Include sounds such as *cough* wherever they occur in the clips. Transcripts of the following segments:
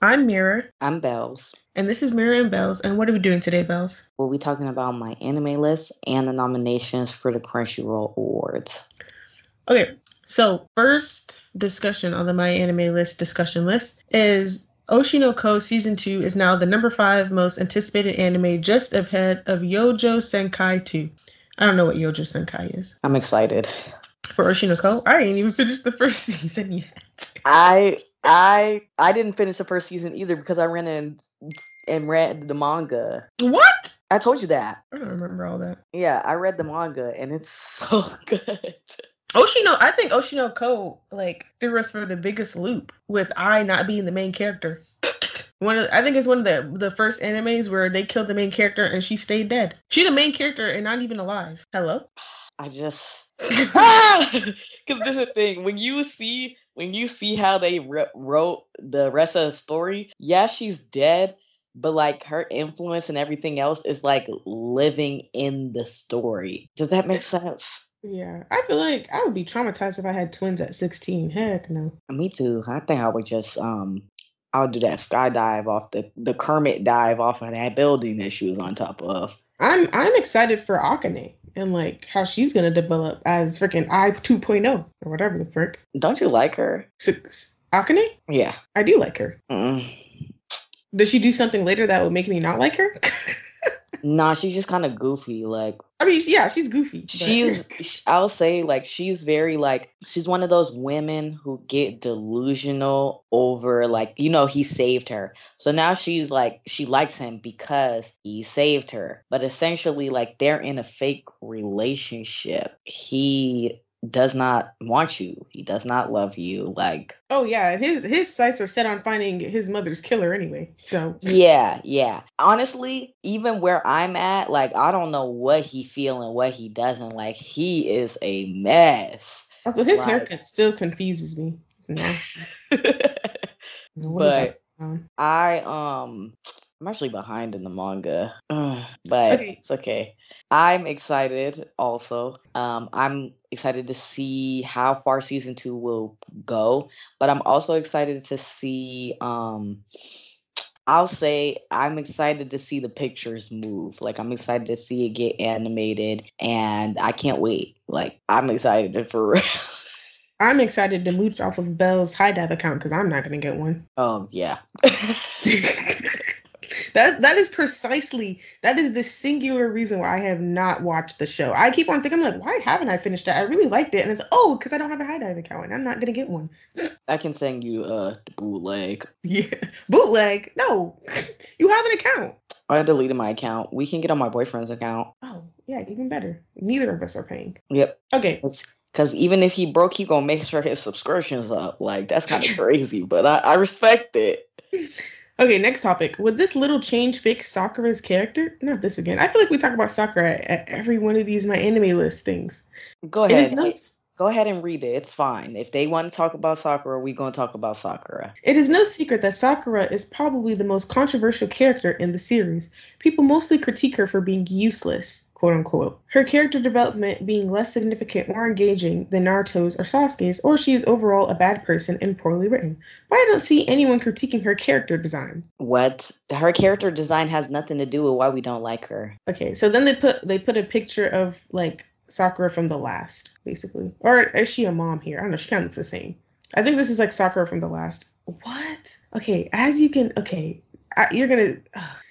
I'm Mira, I'm Bells. and this is Mira and Bells. And what are we doing today, Bells? We'll be talking about my anime list and the nominations for the Crunchyroll Awards. Okay, so first discussion on the My Anime List discussion list is Oshinoko Season 2 is now the number 5 most anticipated anime just ahead of Yojo Senkai 2. I don't know what Yojo Senkai is. I'm excited. For Oshinoko, I ain't even finished the first *laughs* season yet. I I I didn't finish the first season either because I ran and and read the manga. What? I told you that. I don't remember all that. Yeah, I read the manga and it's *laughs* so good. Oshino, I think Oshinoko like threw us for the biggest loop with Ai not being the main character. *coughs* One of I think it's one of the the first animes where they killed the main character and she stayed dead. She the main character and not even alive. Hello. *sighs* I just *laughs* *laughs* because this is the thing when you see when you see how they re- wrote the rest of the story. Yeah, she's dead, but like her influence and everything else is like living in the story. Does that make sense? Yeah, I feel like I would be traumatized if I had twins at 16. Heck no. Me too. I think I would just um I'll do that skydive off the the Kermit dive off of that building that she was on top of. I'm I'm excited for Akane and like how she's gonna develop as freaking Ai 2.0 or whatever the frick. Don't you like her? Six Akane? Yeah. I do like her. Mm. Does she do something later that would make me not like her? *laughs* Nah, she's just kind of goofy. Like I mean, yeah, she's goofy. but- She's, *laughs* I'll say like she's very like she's one of those women who get delusional over like you know he saved her so now she's like she likes him because he saved her but essentially like they're in a fake relationship he does not want you he does not love you like oh yeah, his his sights are set on finding his mother's killer anyway. So yeah yeah honestly even where i'm at like i don't know what he feeling what he doesn't like he is a mess also his Like- haircut still confuses me. It's nasty. *laughs* What is that on? I um I'm actually behind in the manga. *sighs* But Okay. it's okay. I'm excited also. Um I'm excited to see how far season 2 will go, but I'm also excited to see um I'll say I'm excited to see the pictures move. Like I'm excited to see it get animated and I can't wait. Like I'm excited *laughs* for real. I'm excited to mooch off of Belle's HIDIVE account because I'm not gonna get one. um yeah. *laughs* *laughs* that that is precisely that is the singular reason why I have not watched the show. I keep on thinking like, why haven't I finished it? I really liked it, and it's oh, because I don't have a HIDIVE account, and I'm not gonna get one. I can send you uh the bootleg. Yeah, bootleg. No, you have an account. I deleted my account. We can get on my boyfriend's account. Oh, yeah, even better. Neither of us are paying. Yep. Okay, Because even if he broke, he gonna make sure his subscription's up. Like that's kind of *laughs* crazy, but I, I respect it. *laughs* okay. Next topic. Would this little change fix Sakura's character? Not this again. I feel like we talk about Sakura at every one of these my anime list things. Go It is ahead. no. Go ahead and read it. It's fine. If they want to talk about Sakura, we're gonna talk about Sakura. It is no secret that Sakura is probably the most controversial character in the series. People mostly critique her for being useless, quote unquote. Her character development being less significant or engaging than Naruto's or Sasuke's, or she is overall a bad person and poorly written. But I don't see anyone critiquing her character design. What? Her character design has nothing to do with why we don't like her. Okay, so then they put they put a picture of like Sakura from the last, basically. Or is she a mom here? I don't know. She kind of looks the same. I think this is like Sakura from the last. What? Okay, as you can. Okay, I, you're gonna.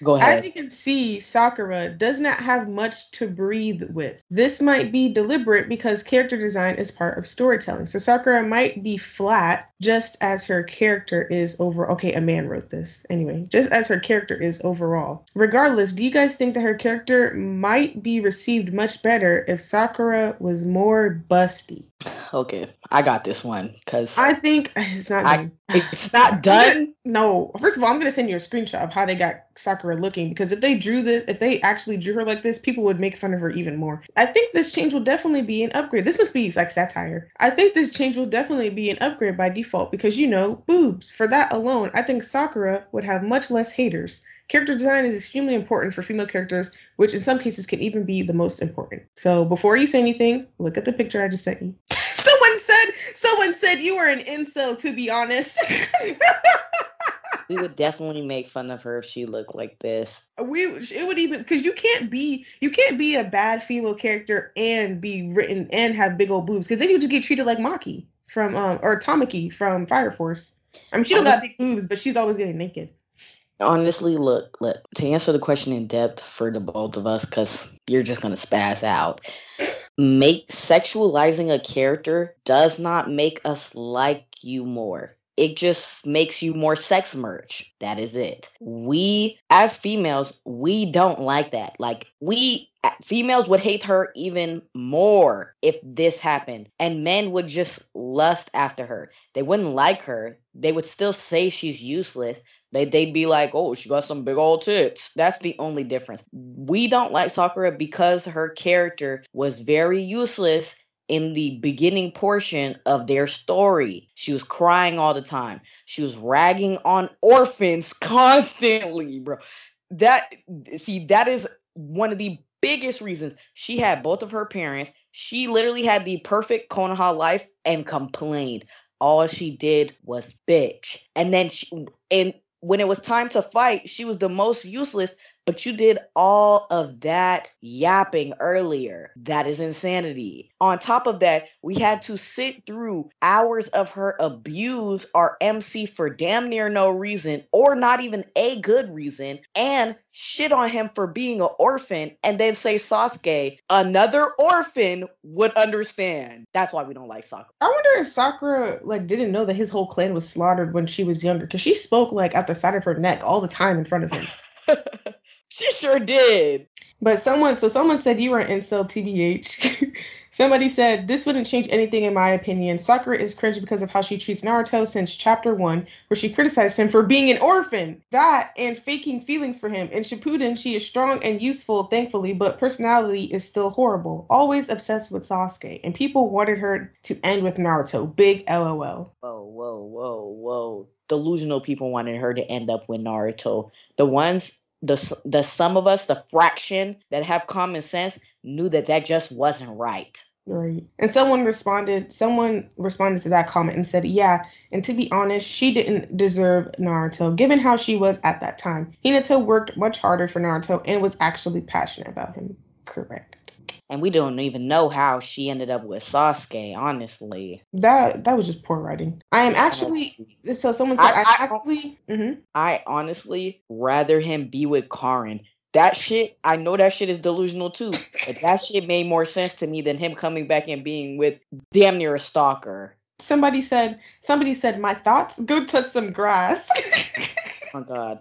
Go ahead. As you can see, Sakura does not have much to breathe with. This might be deliberate because character design is part of storytelling. So Sakura might be flat just as her character is over. Okay, a man wrote this. Anyway, just as her character is overall. Regardless, do you guys think that her character might be received much better if Sakura was more busty? okay, I got this one because I think it's not I- it's not *laughs* done. No, first of all, I'm gonna send you a screenshot of how they got Sakura looking because if they drew this, if they actually drew her like this, people would make fun of her even more. I think this change will definitely be an upgrade. This must be like satire. I think this change will definitely be an upgrade by default because you know, boobs. For that alone, I think Sakura would have much less haters. Character design is extremely important for female characters, which in some cases can even be the most important. So before you say anything, look at the picture I just sent you. *laughs* someone said, someone said you were an incel. To be honest. *laughs* we would definitely make fun of her if she looked like this. We it would even because you can't be you can't be a bad female character and be written and have big old boobs because then you just get treated like Maki from um or Tamaki from Fire Force. I mean she don't got big boobs, but she's always getting naked. Honestly, look, look to answer the question in depth for the both of us, because you're just gonna spaz out. Make sexualizing a character does not make us like you more it just makes you more sex merch. That is it. We, as females, we don't like that. Like, we, females would hate her even more if this happened. And men would just lust after her. They wouldn't like her. They would still say she's useless. They, they'd be like, oh, she got some big old tits. That's the only difference. We don't like Sakura because her character was very useless in the beginning portion of their story. She was crying all the time. She was ragging on orphans *laughs* constantly, bro. That see, that is one of the biggest reasons she had both of her parents. She literally had the perfect Konoha life and complained. All she did was bitch. And then she and when it was time to fight, she was the most useless but you did all of that yapping earlier. That is insanity. On top of that, we had to sit through hours of her abuse our MC for damn near no reason or not even a good reason and shit on him for being an orphan and then say Sasuke, another orphan would understand. That's why we don't like Sakura. I wonder if Sakura like didn't know that his whole clan was slaughtered when she was younger cuz she spoke like at the side of her neck all the time in front of him. *laughs* She sure did. But someone, so someone said you were an incel TBH. *laughs* Somebody said this wouldn't change anything in my opinion. Sakura is cringe because of how she treats Naruto since chapter one, where she criticized him for being an orphan. That and faking feelings for him. In Shippuden, she is strong and useful, thankfully, but personality is still horrible. Always obsessed with Sasuke, and people wanted her to end with Naruto. Big LOL. Whoa, whoa, whoa, whoa. Delusional people wanted her to end up with Naruto. The ones the the some of us, the fraction that have common sense, knew that that just wasn't right. Right. And someone responded. Someone responded to that comment and said, "Yeah." And to be honest, she didn't deserve Naruto, given how she was at that time. Hinata worked much harder for Naruto and was actually passionate about him. Correct and we don't even know how she ended up with Sasuke. Honestly, that that was just poor writing. I am actually so someone said I, I, I actually. Mm-hmm. I honestly rather him be with Karin. That shit, I know that shit is delusional too, but *laughs* that shit made more sense to me than him coming back and being with damn near a stalker. Somebody said, somebody said, my thoughts. Go touch some grass. *laughs* oh God.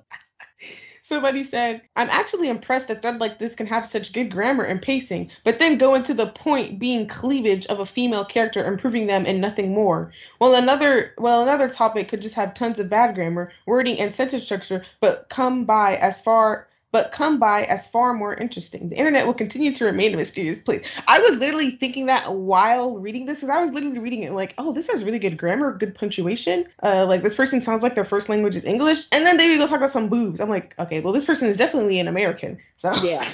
Somebody said, I'm actually impressed that thread like this can have such good grammar and pacing, but then go into the point being cleavage of a female character, improving them and nothing more. Well another well another topic could just have tons of bad grammar, wording and sentence structure, but come by as far but come by as far more interesting. The internet will continue to remain a mysterious place. I was literally thinking that while reading this, because I was literally reading it like, oh, this has really good grammar, good punctuation. Uh, like this person sounds like their first language is English, and then they go talk about some boobs. I'm like, okay, well, this person is definitely an American. So yeah,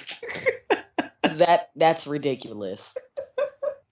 *laughs* that that's ridiculous.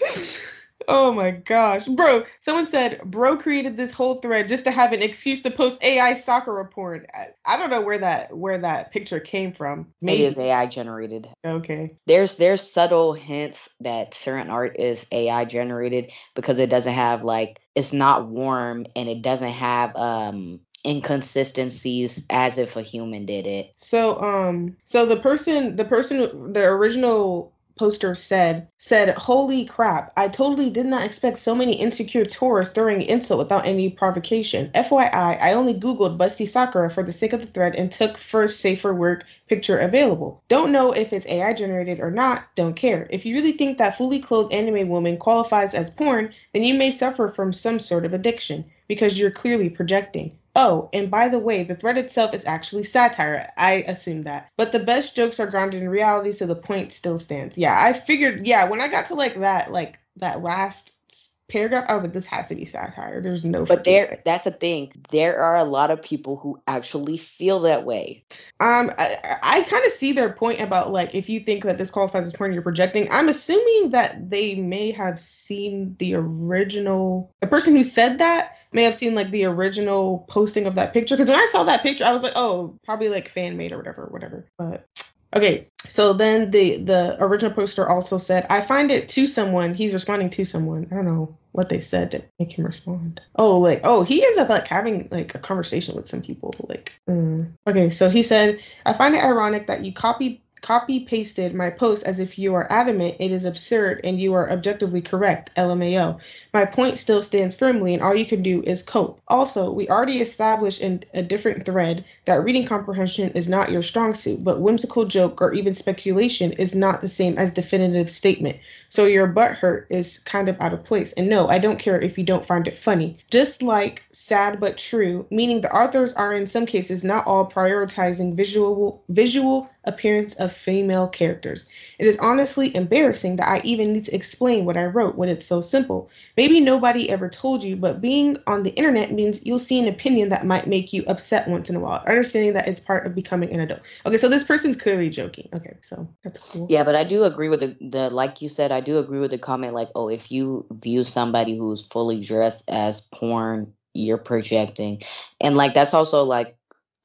*laughs* Oh my gosh, bro! Someone said bro created this whole thread just to have an excuse to post AI soccer report. I, I don't know where that where that picture came from. Maybe. It is AI generated. Okay. There's there's subtle hints that certain art is AI generated because it doesn't have like it's not warm and it doesn't have um inconsistencies as if a human did it. So um so the person the person the original poster said said holy crap i totally did not expect so many insecure tourists throwing insult without any provocation. Fyi i only googled busty sakura for the sake of the thread and took first safer work picture available. Don't know if it's ai generated or not don't care. If you really think that fully clothed anime woman qualifies as porn then you may suffer from some sort of addiction because you're clearly projecting Oh, and by the way, the thread itself is actually satire. I assume that. But the best jokes are grounded in reality, so the point still stands. Yeah, I figured, yeah, when I got to like that, like that last paragraph, I was like, this has to be satire. There's no But there way. that's the thing. There are a lot of people who actually feel that way. Um I, I kind of see their point about like if you think that this qualifies as porn, you're projecting. I'm assuming that they may have seen the original the person who said that may have seen like the original posting of that picture. Because when I saw that picture, I was like, oh, probably like fan made or whatever, whatever. But Okay, so then the the original poster also said, "I find it to someone." He's responding to someone. I don't know what they said to make him respond. Oh, like oh, he ends up like having like a conversation with some people. Like, mm. okay, so he said, "I find it ironic that you copy copy pasted my post as if you are adamant it is absurd and you are objectively correct, LMAO. My point still stands firmly, and all you can do is cope. Also, we already established in a different thread that reading comprehension is not your strong suit, but whimsical joke or even speculation is not the same as definitive statement. So your butt hurt is kind of out of place. And no, I don't care if you don't find it funny. Just like sad but true, meaning the authors are in some cases not all prioritizing visual visual appearance of female characters. It is honestly embarrassing that I even need to explain what I wrote when it's so simple. Maybe nobody ever told you, but being on the internet means you'll see an opinion that might make you upset once in a while, understanding that it's part of becoming an adult. Okay, so this person's clearly joking. Okay, so that's cool. Yeah, but I do agree with the, the like you said, I do agree with the comment like, oh, if you view somebody who's fully dressed as porn, you're projecting. And like that's also like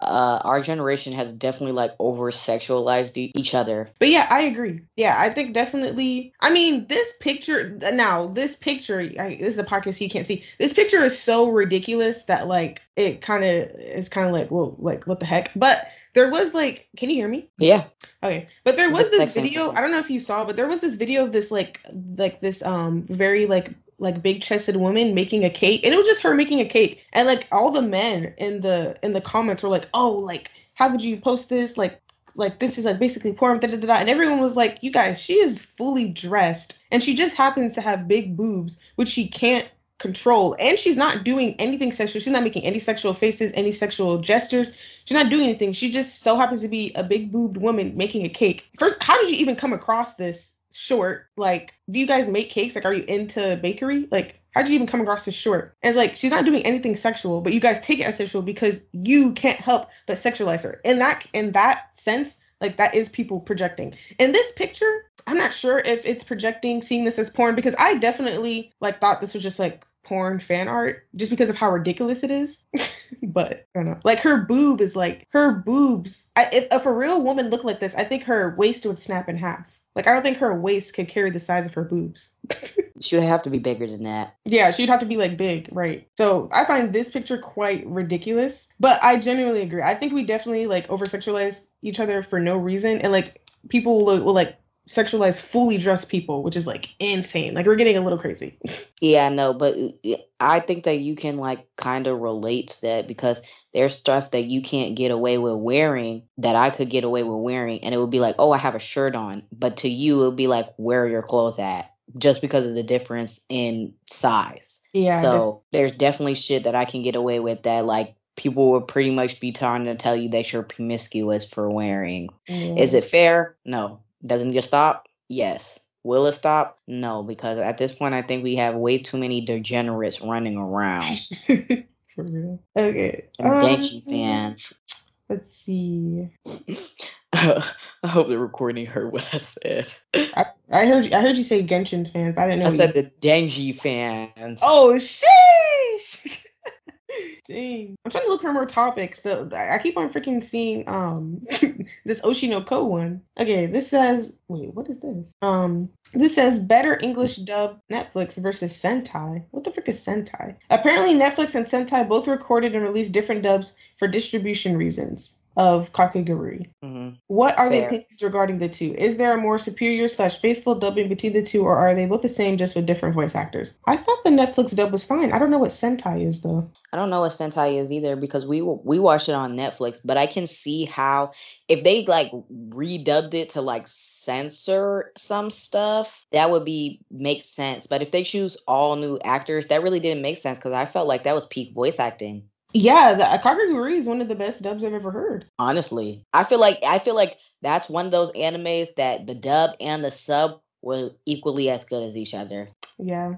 uh our generation has definitely like over sexualized e- each other. But yeah i agree. Yeah i think definitely i mean this picture now this picture I, this is a podcast you can't see. This picture is so ridiculous that like it kind of is kind of like well like what the heck? But there was like can you hear me? Yeah. Okay. But there was this video i don't know if you saw but there was this video of this like like this um very like like big chested woman making a cake and it was just her making a cake and like all the men in the in the comments were like oh like how would you post this? Like like this is like basically porn da, da, da, and everyone was like you guys she is fully dressed and she just happens to have big boobs which she can't control and she's not doing anything sexual she's not making any sexual faces any sexual gestures she's not doing anything she just so happens to be a big boobed woman making a cake. First how did you even come across this short. Like, do you guys make cakes? Like, are you into bakery? Like, how'd you even come across this short? And it's like she's not doing anything sexual, but you guys take it as sexual because you can't help but sexualize her. In that in that sense, like that is people projecting. In this picture, I'm not sure if it's projecting seeing this as porn because I definitely like thought this was just like porn fan art just because of how ridiculous it is. *laughs* but I don't know. Like her boob is like her boobs. I, if, if a real woman looked like this, I think her waist would snap in half. Like I don't think her waist could carry the size of her boobs. *laughs* she would have to be bigger than that. Yeah, she'd have to be like big, right? So I find this picture quite ridiculous. But I genuinely agree. I think we definitely like over sexualize each other for no reason, and like people will, will like sexualize fully dressed people, which is like insane. Like we're getting a little crazy. *laughs* yeah, no, but uh, I think that you can like kind of relate to that because there's stuff that you can't get away with wearing that I could get away with wearing, and it would be like, oh, I have a shirt on, but to you, it would be like, where are your clothes at? Just because of the difference in size. Yeah. So there's definitely shit that I can get away with that like people will pretty much be trying to tell you that you're promiscuous for wearing. Mm. Is it fair? No. Doesn't it stop? Yes. Will it stop? No, because at this point, I think we have way too many degenerates running around. *laughs* For real. Okay. And um, Denji fans. Let's see. *laughs* I hope the recording heard what I said. I, I heard I heard you say Genshin fans, but I didn't know. I said you... the Denji fans. Oh sheesh! *laughs* Dang. I'm trying to look for more topics. Though I keep on freaking seeing um *laughs* this Oshi no Ko one. Okay, this says wait, what is this? Um this says better English dub Netflix versus Sentai. What the frick is Sentai? Apparently Netflix and Sentai both recorded and released different dubs for distribution reasons of Kakegurui. Mm-hmm. What are Fair. the opinions regarding the two? Is there a more superior slash faithful dubbing between the two, or are they both the same just with different voice actors? I thought the Netflix dub was fine. I don't know what Sentai is though. I don't know what Sentai is either because we we watched it on Netflix, but I can see how if they like redubbed it to like censor some stuff, that would be make sense. But if they choose all new actors, that really didn't make sense because I felt like that was peak voice acting. Yeah, the Kakegurui is one of the best dubs I've ever heard. Honestly, I feel like I feel like that's one of those animes that the dub and the sub were equally as good as each other. Yeah.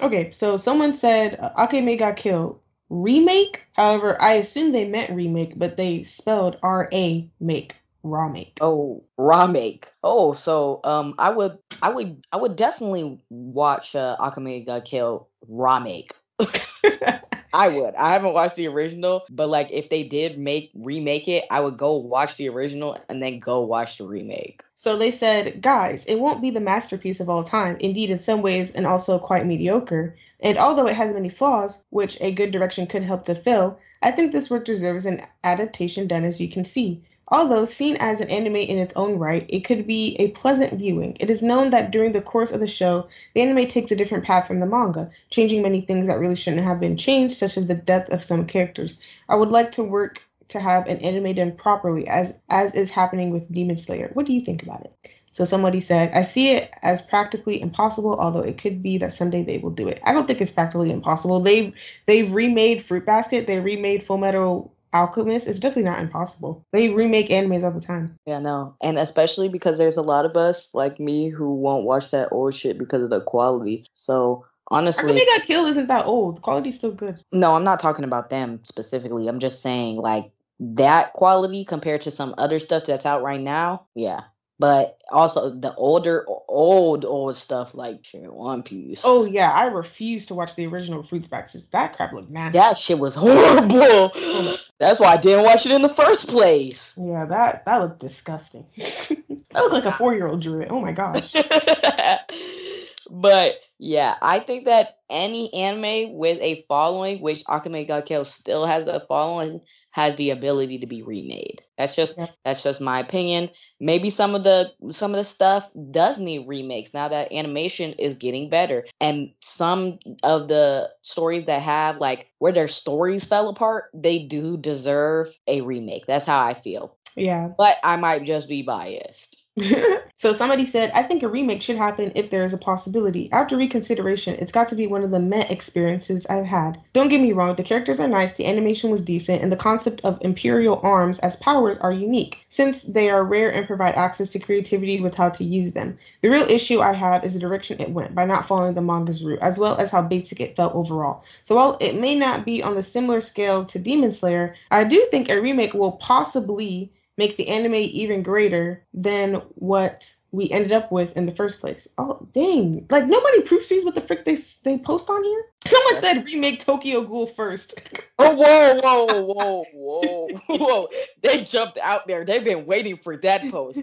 Okay, so someone said uh, Akame got killed. Remake? However, I assume they meant remake, but they spelled R A make raw make. Oh, raw make. Oh, so um, I would, I would, I would definitely watch uh, Akame got killed raw make. *laughs* *laughs* I would. I haven't watched the original, but like if they did make remake it, I would go watch the original and then go watch the remake. So they said, guys, it won't be the masterpiece of all time. Indeed, in some ways, and also quite mediocre. And although it has many flaws, which a good direction could help to fill, I think this work deserves an adaptation done as you can see. Although seen as an anime in its own right, it could be a pleasant viewing. It is known that during the course of the show, the anime takes a different path from the manga, changing many things that really shouldn't have been changed, such as the death of some characters. I would like to work to have an anime done properly, as as is happening with Demon Slayer. What do you think about it? So somebody said, I see it as practically impossible, although it could be that someday they will do it. I don't think it's practically impossible. They've they've remade Fruit Basket, they remade Full Metal Alchemist, it's definitely not impossible. They remake animes all the time. Yeah, no. And especially because there's a lot of us like me who won't watch that old shit because of the quality. So honestly they got killed isn't that old. The quality's still good. No, I'm not talking about them specifically. I'm just saying like that quality compared to some other stuff that's out right now. Yeah. But also the older, old, old stuff like One Piece. Oh yeah, I refuse to watch the original Fruits Basket. That crap looked nasty. That shit was horrible. Oh. That's why I didn't watch it in the first place. Yeah, that that looked disgusting. *laughs* that looked like a four year old drew it. Oh my gosh. *laughs* but yeah, I think that any anime with a following, which Akame ga Kill still has a following, has the ability to be remade. That's just yeah. that's just my opinion. Maybe some of the some of the stuff does need remakes now that animation is getting better. And some of the stories that have like where their stories fell apart, they do deserve a remake. That's how I feel. Yeah. But I might just be biased. *laughs* so somebody said, I think a remake should happen if there is a possibility. After reconsideration, it's got to be one of the Met experiences I've had. Don't get me wrong, the characters are nice, the animation was decent, and the concept of Imperial arms as powers are unique, since they are rare and provide access to creativity with how to use them. The real issue I have is the direction it went by not following the manga's route, as well as how basic it felt overall. So while it may not be on the similar scale to Demon Slayer, I do think a remake will possibly make the anime even greater than what we ended up with in the first place. Oh dang! Like nobody proofreads what the frick they they post on here. Someone said remake Tokyo Ghoul first. oh whoa whoa whoa whoa whoa! They jumped out there. They've been waiting for that post.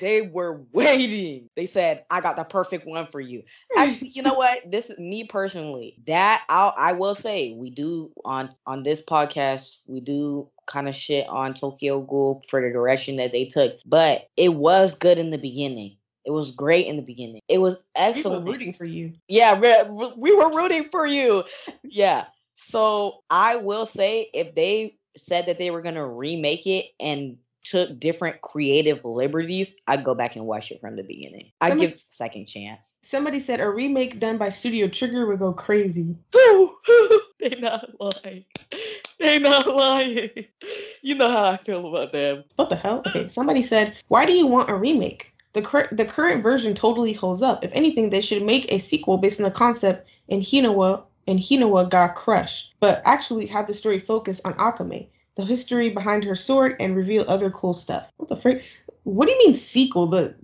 They were waiting. They said, "I got the perfect one for you." Actually, you know what? This is me personally. That I'll, I will say we do on on this podcast. We do kind of shit on Tokyo Ghoul for the direction that they took, but it was good in the beginning. It was great in the beginning. It was excellent. We were rooting for you. Yeah, we were rooting for you. Yeah. So I will say, if they said that they were gonna remake it and took different creative liberties, I'd go back and watch it from the beginning. I'd give it a second chance. Somebody said a remake done by Studio Trigger would go crazy. *laughs* they not lying. They not lying. You know how I feel about them. What the hell? Okay, somebody said, why do you want a remake? The, cur- the current version totally holds up. If anything, they should make a sequel based on the concept in Hinowa and Hinowa got crushed, but actually have the story focus on Akame the history behind her sword, and reveal other cool stuff. What the frick? What do you mean sequel? The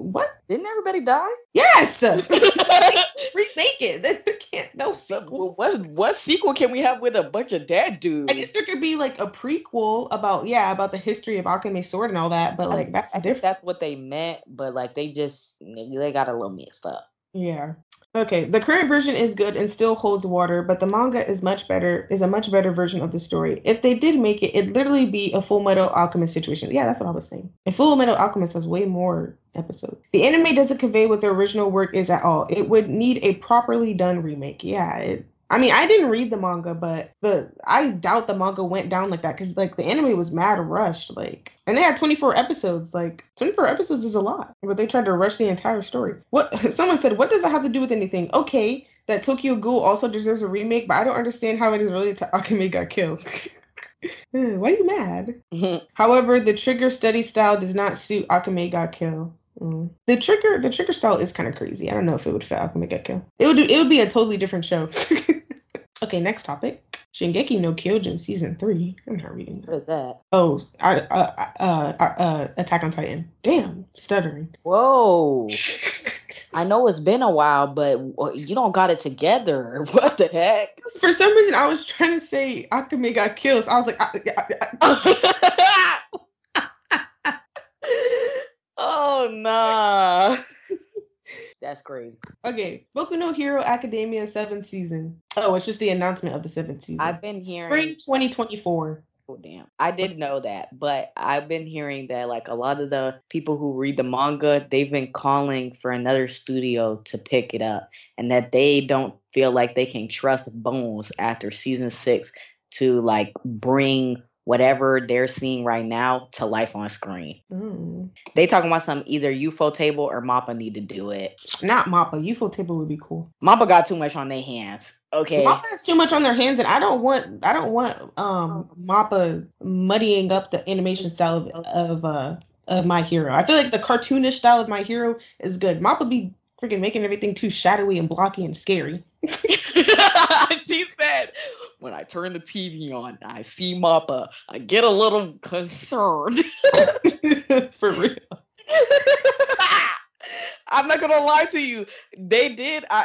what? Didn't everybody die? Yes. *laughs* Remake it. There can't no sequel. What what sequel can we have with a bunch of dead dudes? I guess there could be like a prequel about yeah about the history of Akame's sword and all that, but like that's I different. That's what they meant, but like they just they got a little mixed up. Yeah. Okay, the current version is good and still holds water, but the manga is much better, is a much better version of the story. If they did make it, it'd literally be a Full Metal Alchemist situation. Yeah, that's what I was saying. And Full Metal Alchemist has way more episodes. The anime doesn't convey what the original work is at all. It would need a properly done remake. Yeah, it, I mean, I didn't read the manga, but the I doubt the manga went down like that because like the anime was mad rushed, like, and they had 24 episodes. Like, 24 episodes is a lot, but they tried to rush the entire story. What *laughs* someone said, what does that have to do with anything? Okay, that Tokyo Ghoul also deserves a remake, but I don't understand how it is related to Akame got killed. *laughs* Why are you mad? *laughs* However, the trigger study style does not suit Akame got killed. Mm. The trigger, the trigger style is kind of crazy. I don't know if it would fit Akame killed. It would, it would be a totally different show. Okay, next topic. Shingeki no Kyojin season three. I'm not reading that. What is that? Oh, uh, uh, uh, uh, Attack on Titan. Damn, stuttering. Whoa. *laughs* I know it's been a while, but you don't got it together. *laughs* What the heck? For some reason, I was trying to say Akame got killed. So I was like, I, I, I, *laughs* oh nah. That's crazy. Okay, Boku no Hero Academia seventh season. Oh, it's just the announcement of the seventh season. I've been hearing spring 2024. Oh damn. I did know that, but I've been hearing that like a lot of the people who read the manga, they've been calling for another studio to pick it up and that they don't feel like they can trust Bones after season 6 to like bring whatever they're seeing right now to life on screen. Mm. They talking about some either ufotable or Mappa need to do it. Not Mappa. ufotable would be cool. Mappa got too much on their hands. Okay. Mappa has too much on their hands, and I don't want I don't want um Mappa muddying up the animation style of of uh of my hero. I feel like the cartoonish style of my hero is good. Mappa be freaking making everything too shadowy and blocky and scary. *laughs* *laughs* she said, when I turn the TV on, I see Mappa, I get a little concerned. *laughs* For real. I'm not gonna lie to you. They did. I,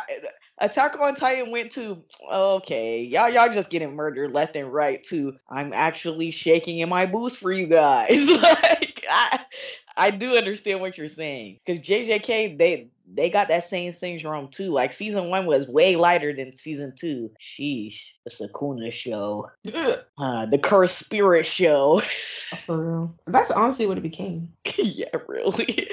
Attack on Titan went to okay, y'all y'all just getting murdered left and right. To I'm actually shaking in my boots for you guys. like I, I do understand what you're saying because JJK they they got that same syndrome too. Like season one was way lighter than season two. Sheesh, the Sukuna show, uh, the Cursed Spirit show. For real, that's honestly what it became. *laughs* yeah, really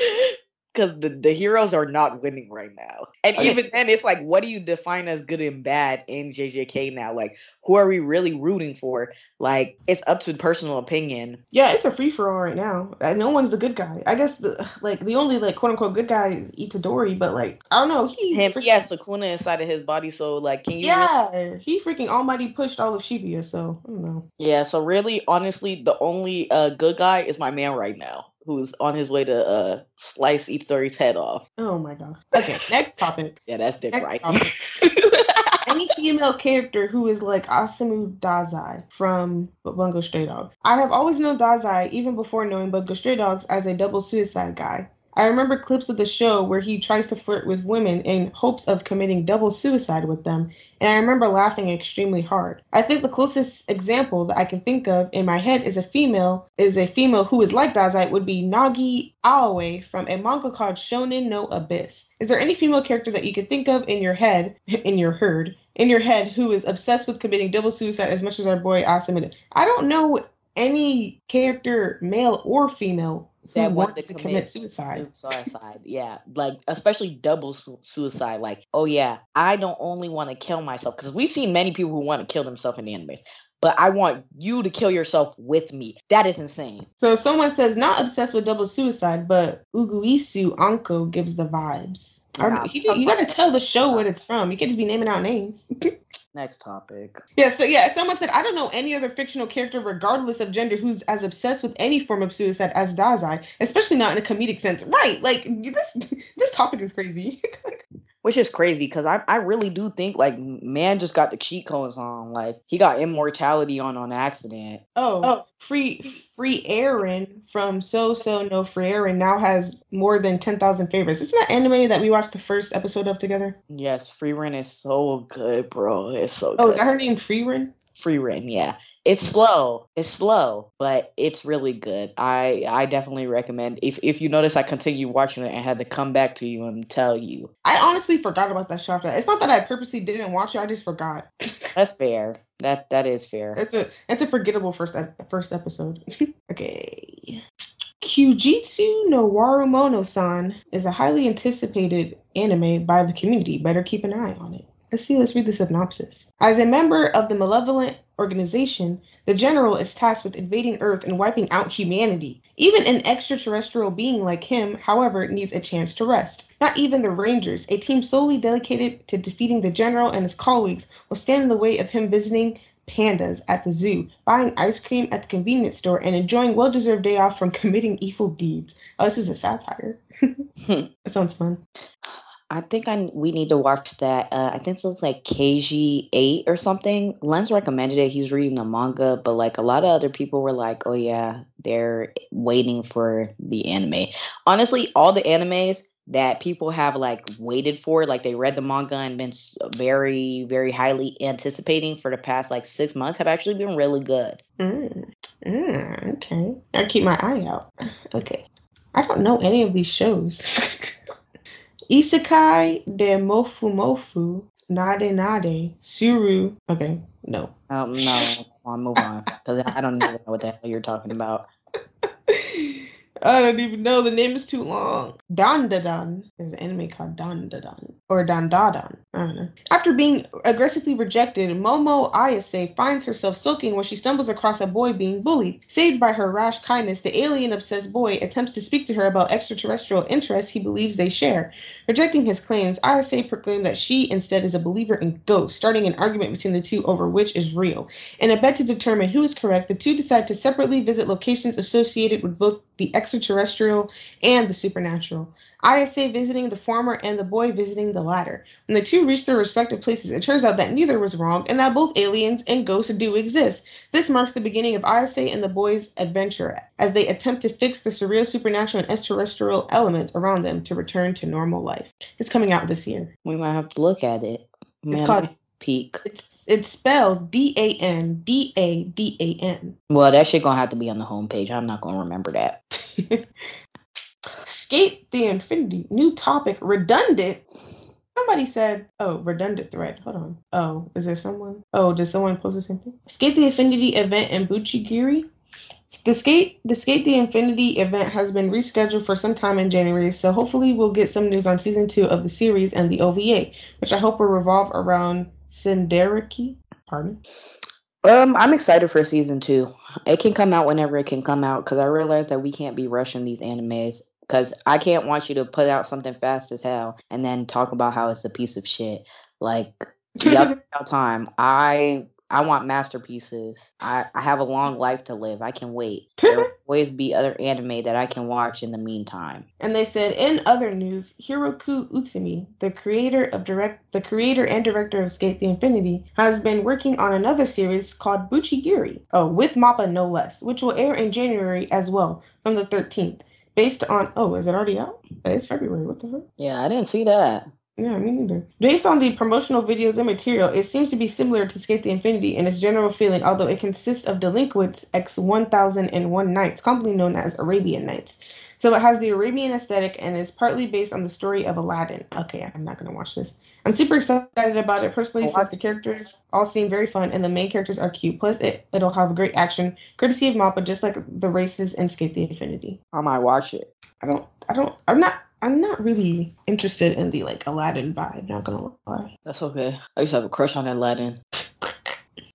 because the, the heroes are not winning right now. And okay. even then, it's like, what do you define as good and bad in JJK now? Like, who are we really rooting for? Like, it's up to personal opinion. Yeah, it's a free for all right now. No one's the good guy. I guess the like the only like quote unquote good guy is Itadori, but like I don't know. He him freaking, he has Sukuna inside of his body, so like, can you? Yeah, really- he freaking almighty pushed all of Shibuya, so I don't know. Yeah, so really, honestly, the only uh good guy is my man right now who's on his way to uh slice Itadori's head off. Oh my god. Okay, *laughs* next topic. yeah, that's dick right. *laughs* Any female character who is like Osamu Dazai from Bungo Stray Dogs. I have always known Dazai, even before knowing Bungo Stray Dogs, as a double suicide guy. I remember clips of the show where he tries to flirt with women in hopes of committing double suicide with them, and I remember laughing extremely hard. I think the closest example that I can think of in my head is a female is a female who is like Dazai would be Nagi Aoi from a manga called Shonen no Abyss. Is there any female character that you could think of in your head, *laughs* in your herd, in your head who is obsessed with committing double suicide as much as our boy Asami? I don't know any character, male or female, that wants to, to commit, commit, suicide. Suicide, yeah, like especially double su- suicide. Like, oh yeah, I don't only want to kill myself because we've seen many people who want to kill themselves in the animes. But I want you to kill yourself with me. That is insane. So someone says not obsessed with double suicide, but Uguisu Anko gives the vibes. Yeah, you gotta tell the show what it's from. You can't just be naming out names. *laughs* Next topic. Yeah, so yeah, someone said, I don't know any other fictional character, regardless of gender, who's as obsessed with any form of suicide as Dazai, especially not in a comedic sense. Right, like this *laughs* this topic is crazy. *laughs* which is crazy because I, I really do think like man just got the cheat codes on like he got immortality on on accident. Oh, oh. free Frieren from so so no Frieren now has more than 10,000 favorites isn't that anime that we watched the first episode of together? Yes free Frieren is so good bro. It's so oh good. is that her name Frieren Frieren yeah. It's slow it's slow but it's really good. I i definitely recommend if if you notice i continue watching it and had to come back to you and tell you. I honestly forgot about that show it's not that i purposely didn't watch it i just forgot. *laughs* That's fair. That that is fair. It's a it's a forgettable first first episode. *laughs* Okay. Kyujitsu no Warumono-san is a highly anticipated anime by the community. Better keep an eye on it. Let's see, let's read the synopsis. As a member of the malevolent organization, the general is tasked with invading Earth and wiping out humanity. Even an extraterrestrial being like him, however, needs a chance to rest. Not even the Rangers, a team solely dedicated to defeating the general and his colleagues, will stand in the way of him visiting pandas at the zoo, buying ice cream at the convenience store, and enjoying well deserved day off from committing evil deeds. Oh, this is a satire. *laughs* Hmm. that sounds fun. I think I we need to watch that. Uh, I think it's like KG eight or something. Lens recommended it. He's reading the manga, but like a lot of other people were like, "Oh yeah, they're waiting for the anime." Honestly, all the animes that people have like waited for, like they read the manga and been very, very highly anticipating for the past like six months, have actually been really good. Mm. Mm, okay, I keep my eye out. Okay, I don't know any of these shows. *laughs* Isekai de Mofu Mofu, Nade Nade, Suru. Okay, no. Um, no, on, move on. Because I don't even know what the hell you're talking about. *laughs* I don't even know. The name is too long. Dandadan. There's an anime called Dandadan. Or Dandadan. I don't know. After being aggressively rejected, Momo Ayase finds herself sulking when she stumbles across a boy being bullied. Saved by her rash kindness, the alien obsessed boy attempts to speak to her about extraterrestrial interests he believes they share. Rejecting his claims, Ayase proclaims that she instead is a believer in ghosts, starting an argument between the two over which is real. In a bet to determine who is correct, the two decide to separately visit locations associated with both the extraterrestrial and the supernatural. Ayase visiting the former and the boy visiting the latter. When the two reach their respective places, it turns out that neither was wrong and that both aliens and ghosts do exist. This marks the beginning of Ayase and the boy's adventure as they attempt to fix the surreal supernatural and extraterrestrial elements around them to return to normal life. It's coming out this year. We might have to look at it. Man, it's called Peak. It's it's spelled D A N D A D A N. Well, that shit gonna have to be on the homepage. I'm not gonna remember that. *laughs* Skate the Infinity. New topic. Redundant. Somebody said, oh, redundant thread. Hold on. Oh, is there someone? Oh, did someone post the same thing? Skate the Infinity event in Buchigiri. The skate the skate the Infinity event has been rescheduled for some time in January, so hopefully we'll get some news on season two of the series and the OVA, which I hope will revolve around Cinderiki. Pardon. Um, I'm excited for season two. It can come out whenever it can come out because I realize that we can't be rushing these animes. Because I can't want you to put out something fast as hell and then talk about how it's a piece of shit. Like, yep, *laughs* time. I I want masterpieces. I, I have a long life to live. I can wait. There will *laughs* always be other anime that I can watch in the meantime. And they said in other news, Hiroko Utsumi, the creator of direct the creator and director of Skate the Infinity, has been working on another series called Buchigiri. Oh, with Mappa no less, which will air in January as well, from the 13th. Based on oh, is it already out? It's February. What the fuck? Yeah, I didn't see that. Yeah, me neither. Based on the promotional videos and material, it seems to be similar to Skate the Infinity in its general feeling, although it consists of delinquents X 1001 Nights, commonly known as Arabian Nights. So it has the Arabian aesthetic and is partly based on the story of Aladdin. Okay, I'm not gonna watch this. I'm super excited about it personally since the characters all seem very fun and the main characters are cute. Plus, it it'll have great action, courtesy of Mappa, just like the races in Skate the Infinity. I might watch it. I don't. I don't. I'm not. I'm not really interested in the like Aladdin vibe. Not gonna lie. That's okay. I used to have a crush on Aladdin. *laughs*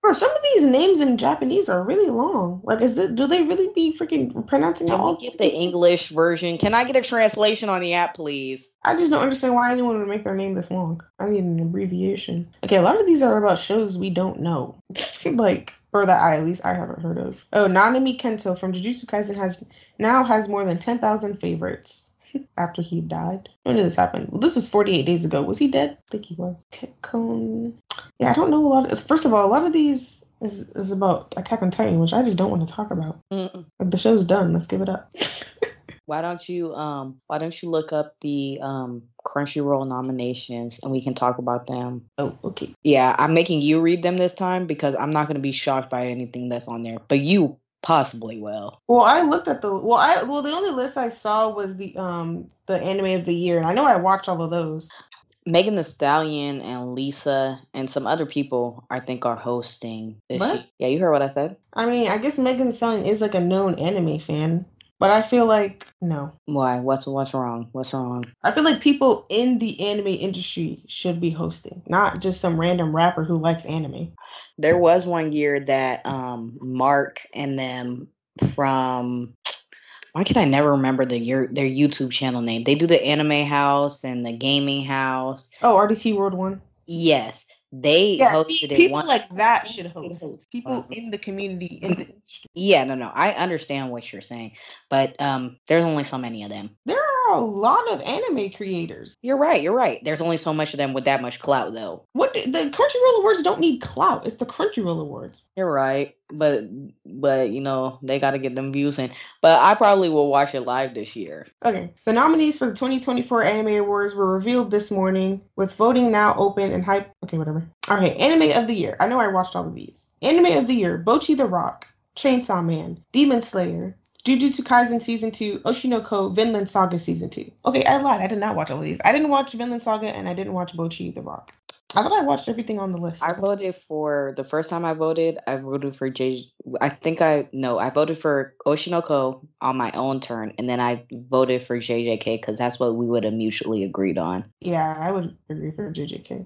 Bro, some of these names in Japanese are really long. Like, is it? Do they really be freaking pronouncing Can we get the English version? Can I get a translation on the app, please? I just don't understand why anyone would make their name this long. I need an abbreviation. Okay, a lot of these are about shows we don't know. *laughs* like, or that I at least I haven't heard of. Oh, Nanami Kento from Jujutsu Kaisen has now has more than ten thousand favorites after he died. When did this happen? Well, this was 48 days ago. Was he dead? I think he was. Kekon. Yeah, I don't know a lot of. First of all, a lot of these is, is about Attack on Titan, which I just don't want to talk about. Like, the show's done. Let's give it up. *laughs* why don't you um why don't you look up the um Crunchyroll nominations and we can talk about them. Oh, okay. Yeah, I'm making you read them this time because I'm not going to be shocked by anything that's on there. But you possibly will. Well, I looked at the well, I well the only list I saw was the um the anime of the year, and I know I watched all of those. Megan Thee Stallion and Lisa and some other people I think are hosting this What? year. Yeah, you heard what I said? I mean, I guess Megan Thee Stallion is like a known anime fan, but I feel like no. Why? What's what's wrong? What's wrong? I feel like people in the anime industry should be hosting, not just some random rapper who likes anime. There was one year that um Mark and them from why can I never remember the year their YouTube channel name? They do the anime house and the gaming house. Oh, RDC World One. Yes. They Yeah, hosted see, it people like that should host. People Mhm. in the community in the industry. *laughs* Yeah, no, no. I understand what you're saying, but um, there's only so many of them. There are a lot of anime creators. You're right. You're right. There's only so much of them with that much clout, though. What the Crunchyroll Awards don't need clout. It's the Crunchyroll Awards. You're right, but but you know they got to get them views in. But I probably will watch it live this year. Okay, the nominees for the 2024 Anime Awards were revealed this morning, with voting now open and hype. Okay, whatever. Okay, Anime of the Year. I know I watched all of these. Anime of the Year: Bocchi the Rock, Chainsaw Man, Demon Slayer, Jujutsu Kaisen Season 2, Oshinoko, Vinland Saga Season 2. Okay, I lied. I did not watch all of these. I didn't watch Vinland Saga and I didn't watch Bocchi the Rock. I thought I watched everything on the list. I voted for the first time I voted. I voted for J. I think I no. I voted for Oshinoko on my own turn, and then I voted for JJK because that's what we would have mutually agreed on. Yeah, I would agree for JJK.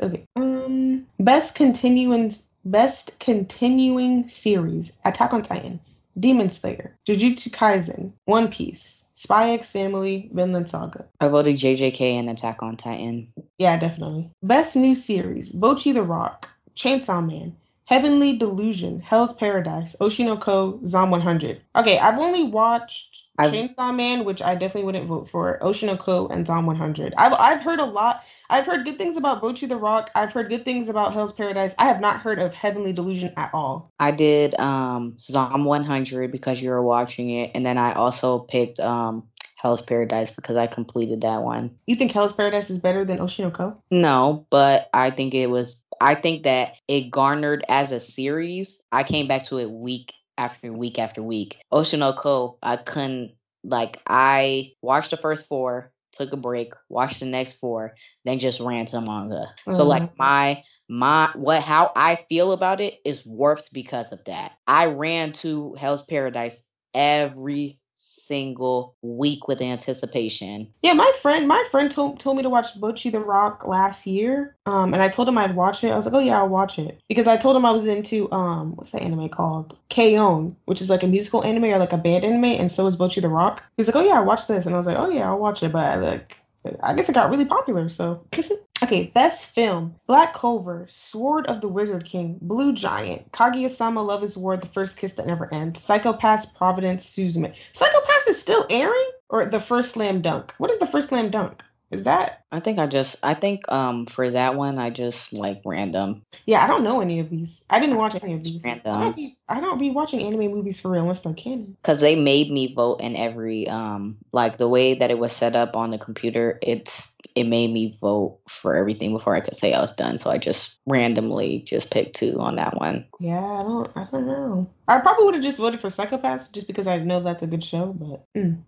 Okay. Um, best continuing best continuing series: Attack on Titan, Demon Slayer, Jujutsu Kaisen, One Piece, Spy X Family, Vinland Saga. I voted JJK and Attack on Titan. Yeah, definitely. Best new series: Bocchi the Rock, Chainsaw Man, Heavenly Delusion, Hell's Paradise, Oshinoko, Zom 100. Okay, I've only watched I've- Chainsaw Man, which I definitely wouldn't vote for, Oshinoko, and Zom 100. I've I've heard a lot. I've heard good things about Bocchi the Rock. I've heard good things about Hell's Paradise. I have not heard of Heavenly Delusion at all. I did um Zom 100 because you were watching it, and then I also picked um Hell's Paradise because I completed that one. You think Hell's Paradise is better than Oshinoko? No, but I think it was. I think that it garnered as a series. I came back to it week after week after week. Oshinoko, I couldn't like. I watched the first four, took a break, watched the next four, then just ran to manga. So like mm-hmm. my my what how I feel about it is warped because of that. I ran to Hell's Paradise every single week with anticipation. Yeah, my friend, my friend told, told me to watch Bocchi the Rock last year. Um, and I told him I'd watch it. I was like, oh yeah, I'll watch it because I told him I was into um, what's that anime called? K-On, which is like a musical anime or like a band anime, and so is Bocchi the Rock. He's like, oh yeah, I watched this, and I was like, oh yeah, I'll watch it. But I, like, I guess it got really popular. So, *laughs* okay, best film: Black Clover, Sword of the Wizard King, Blue Giant, Kaguya-sama Love Is War, The First Kiss That Never Ends, Psycho-Pass, Providence, Suzume. Psycho-Pass is still airing, or the first slam dunk? What is the first slam dunk? Is that? I think I just I think um for that one I just like random. Yeah, I don't know any of these. I didn't watch any of these. I Random. don't be, I don't be watching anime movies for real unless they're canon. Cause they made me vote in every um like the way that it was set up on the computer, it's it made me vote for everything before I could say I was done. So I just randomly just picked two on that one. Yeah, I don't. I don't know. I probably would have just voted for Psycho-Pass just because I know that's a good show. But mm.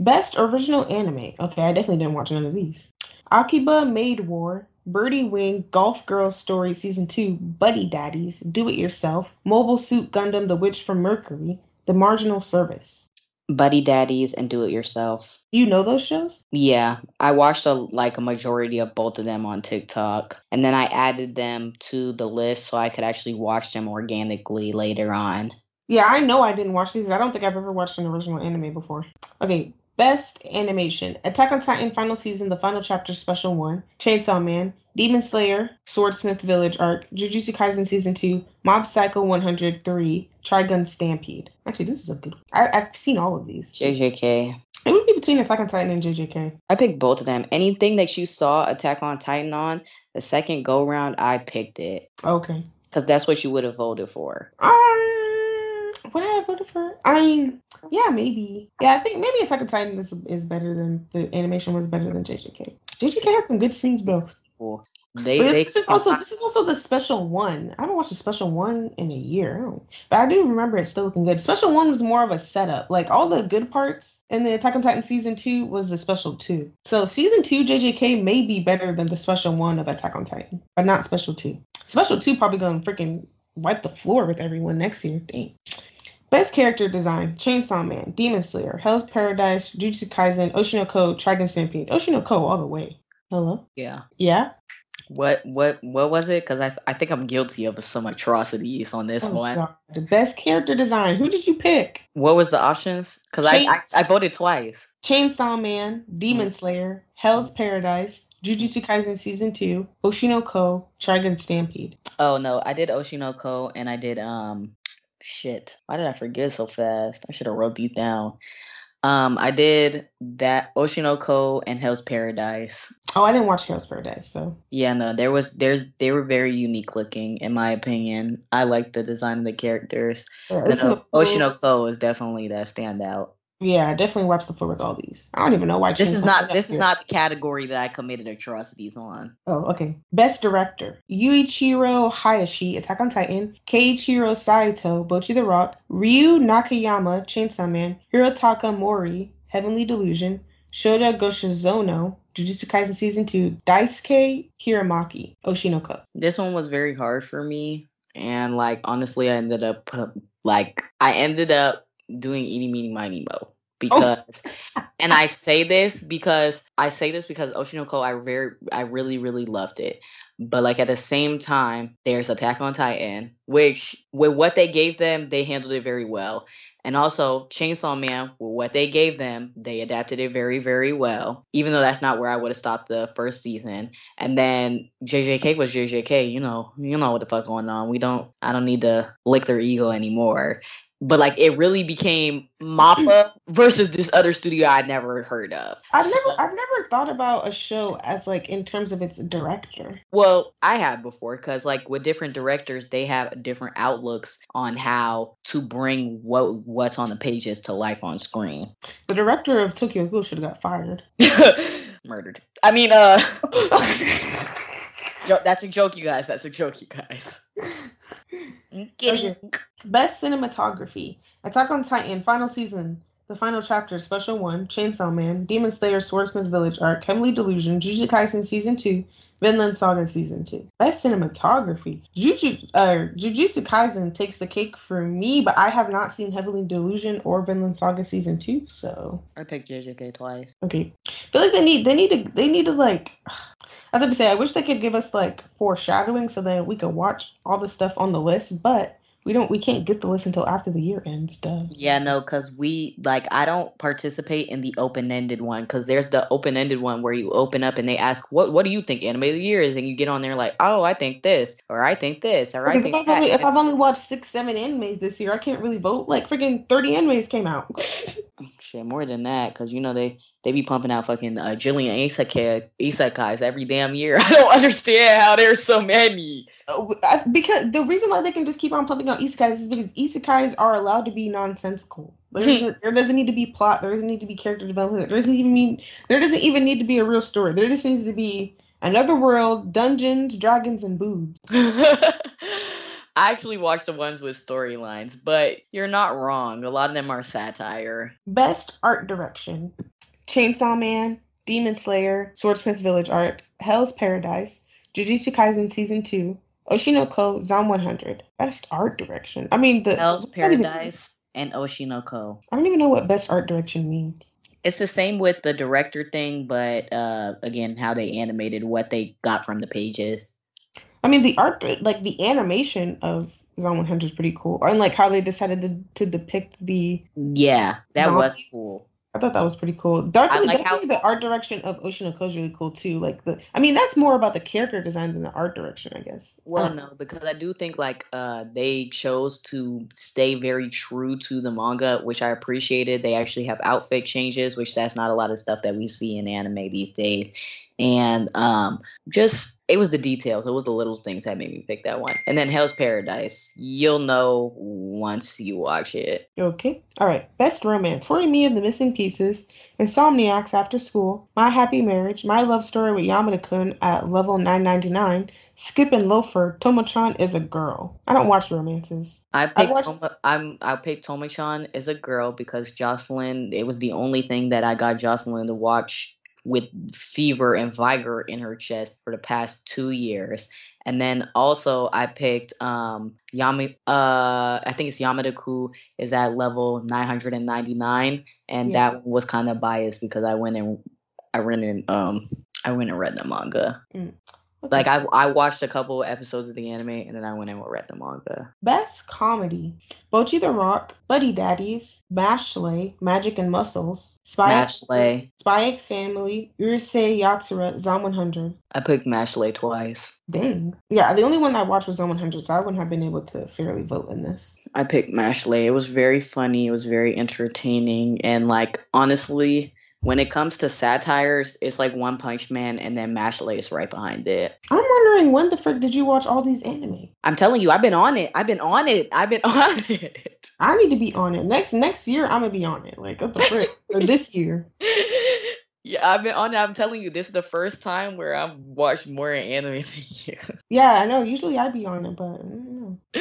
Best original anime. Okay, I definitely didn't watch none of these. Akiba Maid War, Birdie Wing, Golf Girls Story Season Two, Buddy Daddies, Do It Yourself, Mobile Suit Gundam: The Witch from Mercury, The Marginal Service. Buddy Daddies and Do It Yourself. You know those shows? Yeah, I watched a like a majority of both of them on TikTok, and then I added them to the list so I could actually watch them organically later on. Yeah, I know I didn't watch these. I don't think I've ever watched an original anime before. Okay, best animation: Attack on Titan Final Season, The Final Chapter Special One, Chainsaw Man, Demon Slayer, Swordsmith Village Arc, Jujutsu Kaisen Season Two, Mob Psycho 103, Trigun Stampede. Actually, this is a good. I, I've seen all of these. JJK. It would be between Attack on Titan and JJK. I picked both of them. Anything that you saw Attack on Titan on the second go round, I picked it Okay. because that's what you would have voted for. Um, what did I voted for? I mean, yeah, maybe. Yeah, I think maybe Attack on Titan is is better than the animation was better than JJK. JJK had some good scenes though. Cool. They, But they this is also this is also the special one. I haven't watched the special one in a year, I but I do remember it still looking good. Special one was more of a setup. Like all the good parts in the Attack on Titan season two was the special two. So season two JJK may be better than the special one of Attack on Titan, but not special two. Special two probably gonna freaking wipe the floor with everyone next year. Dang. Best character design: Chainsaw Man, Demon Slayer, Hell's Paradise, Jujutsu Kaisen, Oshinoko, Trigun Stampede. Oshinoko all the way. Hello. yeah. Yeah. What what what was it? Because I I think I'm guilty of some atrocities on this Oh, one. God. The best character design. Who did you pick? What was the options? Because I, I Chains- I voted twice. Chainsaw Man, Demon Slayer, Hell's Paradise, Jujutsu Kaisen Season 2, Oshinoko, Trigun Stampede. Oh no, I did Oshinoko and I did um shit. Why did I forget so fast? I should have wrote these down. Um, I did that Oshinoko and Hell's Paradise. Oh, I didn't watch Hell's Paradise, so Yeah, no, there was there's they were very unique looking in my opinion. I like the design of the characters. yeah, Oshinoko- Oshinoko is definitely that standout. Yeah, definitely wipes the floor with all these. I don't even know why. This is not this is here. not the category that I committed atrocities on. Oh, okay. Best director: Yuichiro Hayashi, Attack on Titan; Keiichiro Saito, Bocchi the Rock; Ryu Nakayama, Chainsaw Man; Hirotaka Mori, Heavenly Delusion; Shota Goshizono, Jujutsu Kaisen Season Two; Daisuke Hiramaki, Oshinoko. This one was very hard for me, and like honestly, I ended up like I ended up doing eeny meeny miny mo oh. because, and I say this because I say this because Oshinoko, I very, I really, really loved it. But like at the same time, there's Attack on Titan, which with what they gave them, they handled it very well. And also Chainsaw Man, with what they gave them, they adapted it very, very well. Even though that's not where I would have stopped the first season. And then JJK was JJK, you know, you know what the fuck going on. We don't I don't need to lick their ego anymore. But like it really became Mappa versus this other studio I'd never heard of. I've So- never, I've never thought about a show as like in terms of its director. Well, I have before because, like, with different directors, they have different outlooks on how to bring what what's on the pages to life on screen. The director of Tokyo Ghoul should have got fired. *laughs* Murdered. I mean, uh, *laughs* *laughs* jo- that's a joke, you guys. That's a joke, you guys. I'm kidding. Best cinematography: Attack on Titan, final season, the final chapter, special one, Chainsaw Man, Demon Slayer, Swordsmith Village arc, Heavenly Delusion, Jujutsu Kaisen season two, Vinland Saga season two. Best cinematography: Jujutsu, uh, Jujutsu Kaisen takes the cake for me, but I have not seen Heavenly Delusion or Vinland Saga season two, so I picked JJK twice. okay. I feel like they need they need to they need to like. I was about to say I wish they could give us like foreshadowing so that we could watch all the stuff on the list, but we don't we can't get the list until after the year ends. Duh. Yeah, no, because we like I don't participate in the open ended one because there's the open ended one where you open up and they ask what what do you think anime of the year is and you get on there like oh I think this or I think this or I think if I've, only, if I've only watched six, seven animes this year, I can't really vote. Like freaking thirty animes came out. *laughs* Shit, more than that, because you know they they be pumping out fucking uh, Jillian isekai isekais every damn year. *laughs* I don't understand how there's so many. Uh, because the reason why they can just keep on pumping out isekais is because isekais are allowed to be nonsensical. There doesn't, there doesn't need to be plot. There doesn't need to be character development. There doesn't even mean there doesn't even need to be a real story. There just needs to be another world, dungeons, dragons, and boobs. *laughs* I actually watched the ones with storylines, but you're not wrong. A lot of them are satire. Best art direction: Chainsaw Man, Demon Slayer, Swordsmith Village arc, Hell's Paradise, Jujutsu Kaisen season two, Oshinoko, Zom 100. Best art direction. I mean the Hell's even- Paradise and Oshinoko. I don't even know what best art direction means. It's the same with the director thing, but uh, again, how they animated what they got from the pages. I mean the art, like the animation of Zom 100 is pretty cool, and like how they decided to, to depict the. Yeah, that was cool. I thought that was pretty cool. Definitely, like how- definitely the art direction of Oshinoko is really cool too. Like the, I mean, that's more about the character design than the art direction, I guess. Well, no, because I do think like uh they chose to stay very true to the manga, which I appreciated. They actually have outfit changes, which that's not a lot of stuff that we see in anime these days. And um just it was the details, it was the little things that made me pick that one. And then Hell's Paradise, you'll know once you watch it. Okay. All right. Best romance: Tori Me and the Missing Pieces, Insomniacs After School, My Happy Marriage, My Love Story with Yamada-kun at level 999, Skip and Loafer, Tomo-chan is a girl. I don't watch romances. I picked watched- Toma, I'm I picked Tomo-chan as a girl because Jocelyn it was the only thing that I got Jocelyn to watch with fever and vigor in her chest for the past two years. And then also I picked um Yami uh I think it's Yamada Ku is at level 999 and Yeah. that was kind of biased because I went and I went and um I went and read the manga. Okay. Like I I watched a couple episodes of the anime and then I went and read the manga. Best comedy: Bocchi the Rock, Buddy Daddies, Mashley, Magic and Muscles, Spy X, Mashley. Spy X Family, Urusei Yatsura, Zom 100. I picked Mashley twice. Dang. Yeah, the only one I watched was Zom 100, so I wouldn't have been able to fairly vote in this. I picked Mashley. It was very funny. It was very entertaining. And like honestly, when it comes to satires, it's like One Punch Man and then Mashley is right behind it. I'm wondering when the frick did you watch all these anime? I'm telling you, I've been on it. I've been on it. I've been *laughs* on it. I need to be on it. Next next year I'm gonna be on it. Like what the frick? *laughs* or this year. *laughs* yeah, I've been on it. I'm telling you, this is the first time where I've watched more anime *laughs* than you. Yeah, I know. Usually I'd be on it, but I don't know. *laughs*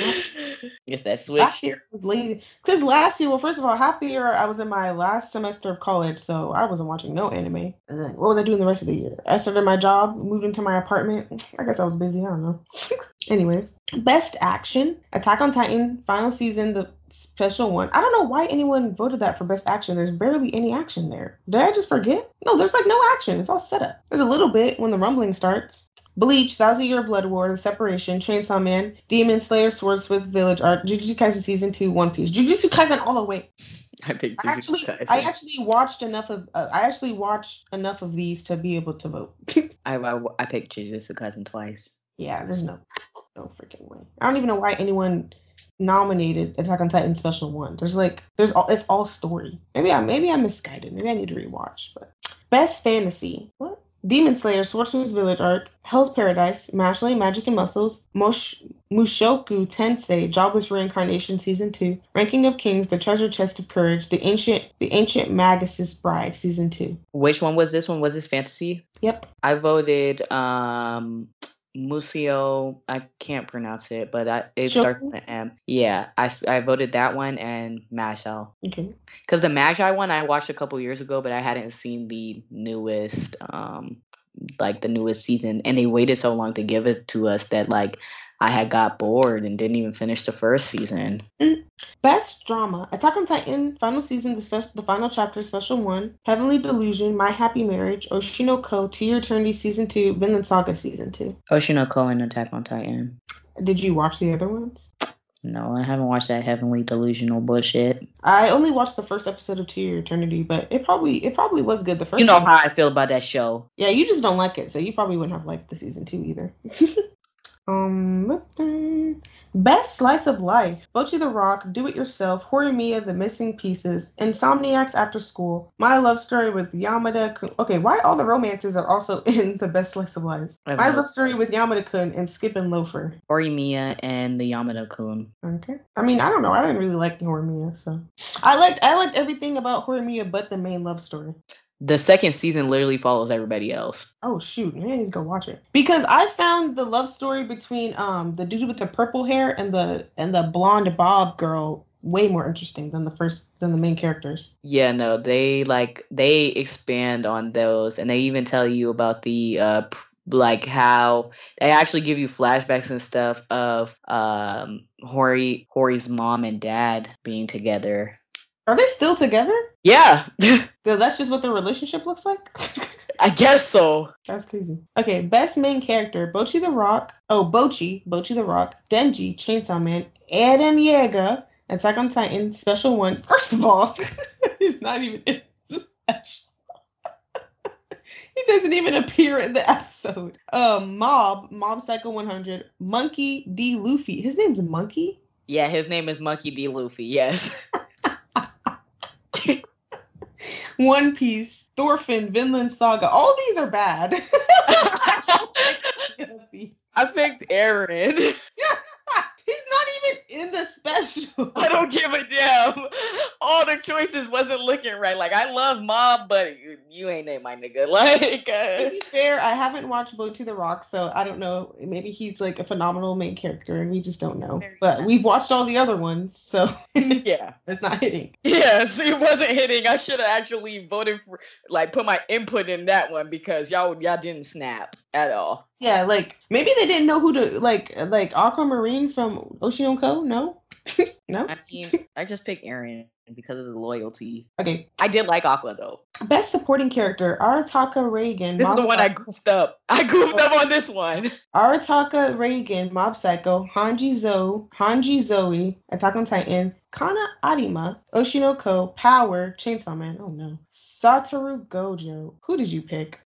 it's that switch. Last year was lazy. Because last year, well, first of all, half the year I was in my last semester of college, so I wasn't watching no anime. And then what was I doing the rest of the year? I started my job, moved into my apartment. I guess I was busy. I don't know. *laughs* Anyways, best action: Attack on Titan, final season, the special one. I don't know why anyone voted that for best action. There's barely any action there. Did I just forget? No, there's like no action. It's all set up. There's a little bit when the rumbling starts. Bleach, Thousand Year Blood War, The Separation, Chainsaw Man, Demon Slayer, Swordsmith Village Arc, Jujutsu Kaisen Season 2, One Piece. Jujutsu Kaisen all the way. *laughs* I picked I Jujutsu actually, Kaisen. I actually watched enough of uh, I actually watched enough of these to be able to vote. *laughs* I, I, I picked Jujutsu Kaisen twice. yeah, there's no no freaking way. I don't even know why anyone nominated Attack on Titan Special One. There's like there's all it's all story. Maybe I maybe I'm misguided. Maybe I need to rewatch. But best fantasy. What? Demon Slayer, Sorcerer's Village Arc, Hell's Paradise, Mashley, Magic and Muscles, Mosh- Mushoku Tensei, Jobless Reincarnation Season 2, Ranking of Kings, The Treasure Chest of Courage, The Ancient The Ancient Magus's Bride Season 2. Which one was this one? Was this fantasy? Yep. I voted um Museo. I can't pronounce it, but I, it starts with an M. Yeah, I, I voted that one and Mashal. Okay. Because the Magi one I watched a couple years ago, but I hadn't seen the newest, um, like the newest season, and they waited so long to give it to us that like I had got bored and didn't even finish the first season. Mm, best drama: Attack on Titan, final season, the, spe- the final chapter, special one, Heavenly Delusion, My Happy Marriage, Oshinoko, To Your Eternity, season two, Vinland Saga, season two. Oshinoko and Attack on Titan. Did you watch the other ones? No, I haven't watched that heavenly delusional bullshit. I only watched the first episode of Your Eternity, but it probably it probably was good. The first, You know season- how I feel about that show. yeah, you just don't like it, so you probably wouldn't have liked the season two either. *laughs* um, best slice of life: Bocchi the Rock, Do It Yourself, Horimiya, The Missing Pieces, Insomniacs After School, My Love Story with Yamada. Kun- okay, why all the romances are also *laughs* in the best slice of life? My Love Story with Yamada Kun and Skip and Loafer. Horimiya and the Yamada Kun. Okay. I mean, I don't know. I didn't really like Horimiya, so I liked I liked everything about Horimiya but the main love story. The second season literally follows everybody else. Oh shoot, I need to go watch it. Because I found the love story between um the dude with the purple hair and the and the blonde bob girl way more interesting than the first than the main characters. Yeah, no, they like they expand on those, and they even tell you about the uh like how they actually give you flashbacks and stuff of um Hori Hori's mom and dad being together. Are they still together? Yeah, *laughs* So that's just what the relationship looks like? *laughs* I guess so. That's crazy. Okay, best main character: Bocchi the Rock. Oh, Bocchi, Bocchi the Rock, Denji, Chainsaw Man, Eren Yeager, Attack on Titan, Special One. First of all, *laughs* he's not even in special. he doesn't even appear in the episode. Um, Mob, Mob Psycho 100, Monkey D. Luffy. His name's Monkey. Yeah, his name is Monkey D. Luffy. Yes. One Piece, Thorfinn, Vinland Saga. All these are bad. *laughs* *laughs* I picked Eren. He's not even in the special. *laughs* I don't give a damn. All the choices wasn't looking right. Like I love Mob, but you, you ain't named my nigga. *laughs* Like To uh, be fair, I haven't watched Boat to the Rock, so I don't know. Maybe he's like a phenomenal main character, and we just don't know. But nice. we've watched all the other ones, so *laughs* yeah. it's not hitting. Yes, it wasn't hitting. I should have actually voted for like put my input in that one because y'all y'all didn't snap at all. Yeah, like maybe they didn't know who to like, like Aquamarine from Oshinoko. No, *laughs* no. I mean, I just picked Eren because of the loyalty. Okay, I did like Aqua though. Best supporting character: Arataka Reigen. This is the one I goofed up. I goofed up on this one. *laughs* Arataka Reigen, Mob Psycho, Hanji Zoe, Hanji Zoe, Attack on Titan, Kana Arima, Oshinoko, Power, Chainsaw Man. Oh no. Satoru Gojo. Who did you pick?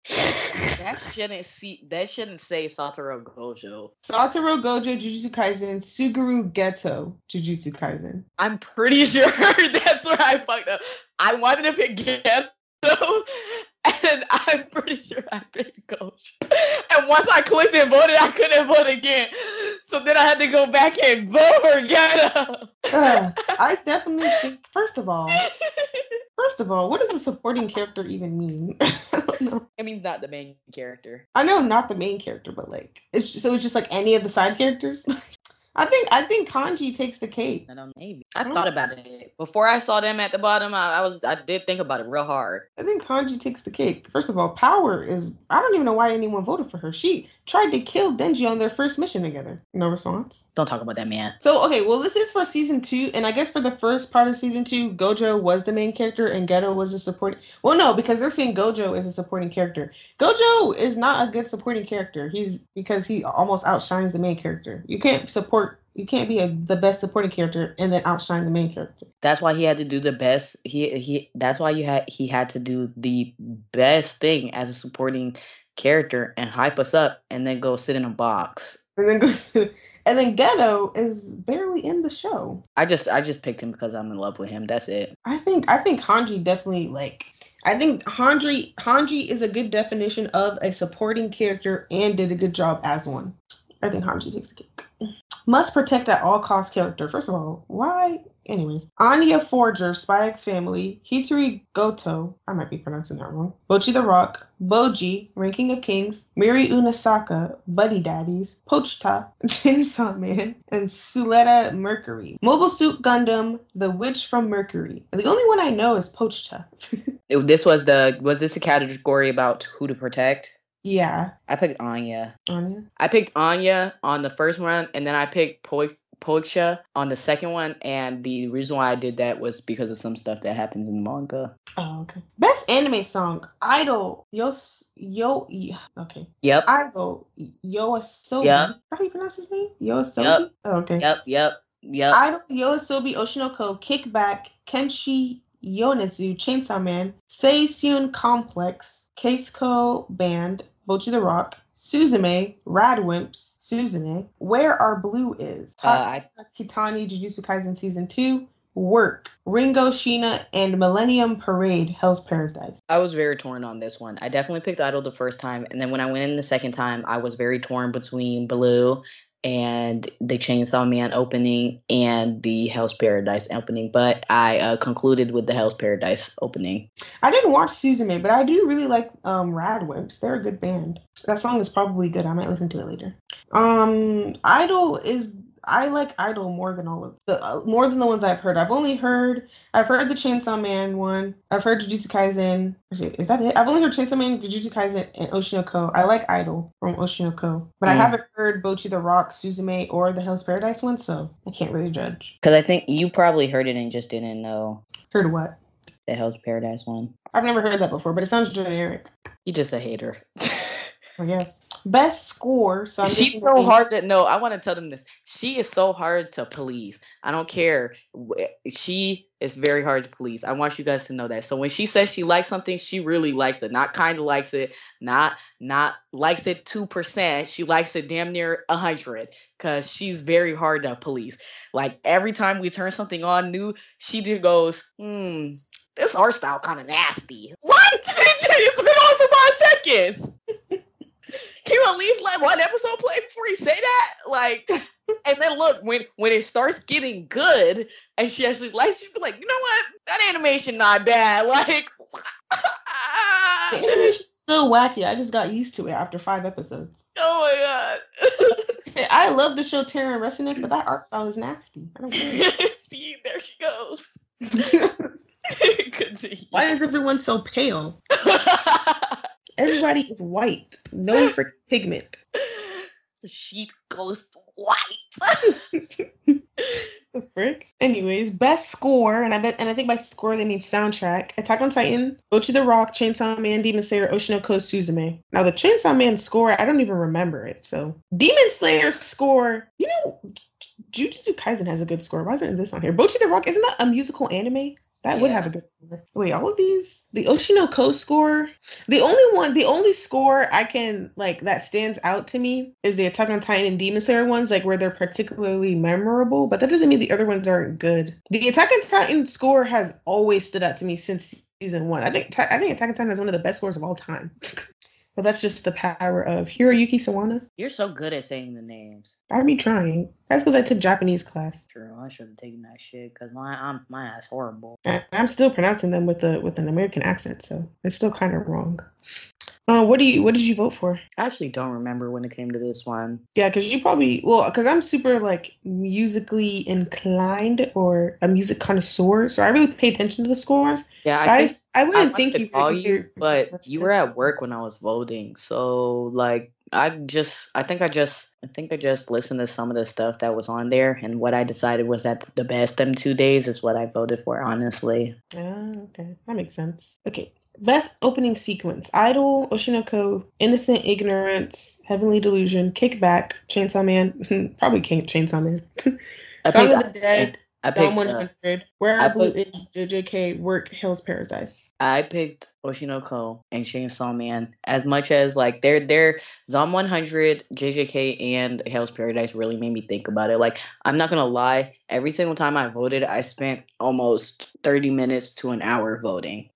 That shouldn't see. That shouldn't say Satoru Gojo. Satoru Gojo, Jujutsu Kaisen, Suguru Geto, Jujutsu Kaisen. I'm pretty *laughs* sure that's where I fucked up. I wanted to pick Geto, *laughs* and I'm pretty sure I picked Gojo. And once I clicked and voted, I couldn't vote again. So then I had to go back and vote for Geto. Ugh, *laughs* I definitely think, first of all, first of all, what does a supporting character even mean? I don't know. it means not the main character. I know not the main character, but like it's just, so it's just like any of the side characters. *laughs* I think I think Kanji takes the cake. I don't know. Maybe I don't thought know. about it before I saw them at the bottom. I, I was I did think about it real hard. I think Kanji takes the cake. First of all, Power is I don't even know why anyone voted for her. She tried to kill Denji on their first mission together. No response. Don't talk about that man. So okay, well this is for season two, and I guess for the first part of season two, Gojo was the main character and Geto was a supporting. Well, no, because they're saying Gojo is a supporting character. Gojo is not a good supporting character. He's because he almost outshines the main character. You can't support. You can't be a, the best supporting character and then outshine the main character. That's why he had to do the best. He he. That's why you had he had to do the best thing as a supporting character and hype us up, and then go sit in a box. And then goes and then Geto is barely in the show. I just I just picked him because I'm in love with him. That's it. I think I think Hanji definitely like I think Hanji Hanji is a good definition of a supporting character and did a good job as one. I think Hanji takes the cake. Must protect at all cost character. First of all, why? Anyways, Anya Forger, Spy X Family, Hitori Goto, I might be pronouncing that wrong. Bocchi the Rock, Bojji, Ranking of Kings, Miri Unasaka, Buddy Daddies, Pochita, *laughs* Chainsaw Man, and Suletta Mercury. Mobile Suit Gundam, The Witch from Mercury. The only one I know is Pochita. *laughs* This was the was this a category about who to protect? yeah, I picked Anya. Anya. I picked Anya on the first round, and then I picked po- Pocha on the second one. And the reason why I did that was because of some stuff that happens in the manga. Oh, okay. Best anime song, Idol, Yo, Yo, okay. Yep. Idol, Yoasobi. Yeah. Is that how you pronounce his name? Yoasobi? Yep. Oh, okay. Yep. Yep. Yep. Idol, Yoasobi, Oshinoko, Kickback, Kenshi, Yonezu, Chainsaw Man, Seishun Complex, Kessoku Band, Bocchi the Rock, Suzume, Radwimps, Suzune, Where Our Blue Is, Uh, I- Kitani, Jujutsu Kaisen Season 2, Work, Ringo Shina, and Millennium Parade, Hell's Paradise. I was very torn on this one. I definitely picked Idol the first time, and then when I went in the second time, I was very torn between Blue and the Chainsaw Man opening and the Hell's Paradise opening. But I uh, concluded with the Hell's Paradise opening. I didn't watch Suzume, but I do really like um Radwimps. They're a good band. That song is probably good. I might listen to it later. Um, Idol is I like Idol more than all of the uh, more than the ones I've heard. I've only heard I've heard the Chainsaw Man one. I've heard Jujutsu Kaisen. Is that it? I've only heard Chainsaw Man, Jujutsu Kaisen, and Oshinoko. I like Idol from Oshinoko, but I Mm. haven't heard Bocchi the Rock, Suzume, or the Hell's Paradise one, so I can't really judge. Because I think you probably heard it and just didn't know Heard what? the Hell's Paradise one. I've never heard that before, but it sounds generic. You just a hater. *laughs* I guess. Best score. So I'm She's so hard to no. I want to tell them this. She is so hard to please. I don't care. She is very hard to please. I want you guys to know that. So when she says she likes something, she really likes it. Not kind of likes it. Not not likes it two percent. She likes it damn near a hundred. Cause she's very hard to please. Like every time we turn something on new, she just goes, hmm. This art style kind of nasty. What? *laughs* it's been on for five seconds. *laughs* Can you at least let one episode play before you say that? Like, and then look when when it starts getting good, and she actually likes, she be like, you know what? That animation not bad. *laughs* Like, The animation's still wacky. I just got used to it after five episodes. *laughs* oh my god. *laughs* I love the show Terror and Resonance, but that art style is nasty. I don't. See, there she goes. Continue. Why is everyone so pale? Everybody is white. No for pigment. *laughs* the sheet goes white. *laughs* the frick? Anyways, best score, and I bet, and I think by score they mean soundtrack. Attack on Titan, Bocchi the Rock, Chainsaw Man, Demon Slayer, Oshinoko Suzume. Now the Chainsaw Man score, I don't even remember it. So Demon Slayer score, you know, Jujutsu Kaisen has a good score. Why isn't this on here? Bocchi the Rock, isn't that a musical anime? That would have a good score. Wait, all of these? The Oshinoko score? The only one, the only score I can like that stands out to me is the Attack on Titan and Demon Slayer ones, like where they're particularly memorable, but that doesn't mean the other ones aren't good. The Attack on Titan score has always stood out to me since season one. I think I think Attack on Titan is one of the best scores of all time. *laughs* But that's just the power of Hiroyuki Sawano. You're so good at saying the names. I'm me trying. That's because I took Japanese class. True, I should have taken that shit because my I'm, my ass horrible. I, I'm still pronouncing them with a with an American accent, so it's still kind of wrong. Uh, what do you what did you vote for? I actually don't remember when it came to this one. Yeah, because you probably well, because I'm super like musically inclined or a music connoisseur, so I really pay attention to the scores. Yeah, I I I, think I I wouldn't wanted think you call you, but *laughs* you were at work when I was voting. So like I just I think I just I think I just listened to some of the stuff that was on there and what I decided was that the best them two days is what I voted for, honestly. Ah, okay, that makes sense. Okay, best opening sequence: Idol, Oshinoko, Innocent Ignorance, Heavenly Delusion, Kickback, Chainsaw Man, *laughs* probably can't Chainsaw Man, *laughs* I Song picked of the Dead, I Psalm picked One uh, Hundred, Where I Are Blue is JJK, Work, Hell's Paradise. I picked Oshinoko and Chainsaw Man as much as like they're they're Zom 100, JJK, and Hell's Paradise really made me think about it. Like I'm not gonna lie, every single time I voted, I spent almost 30 minutes to an hour voting.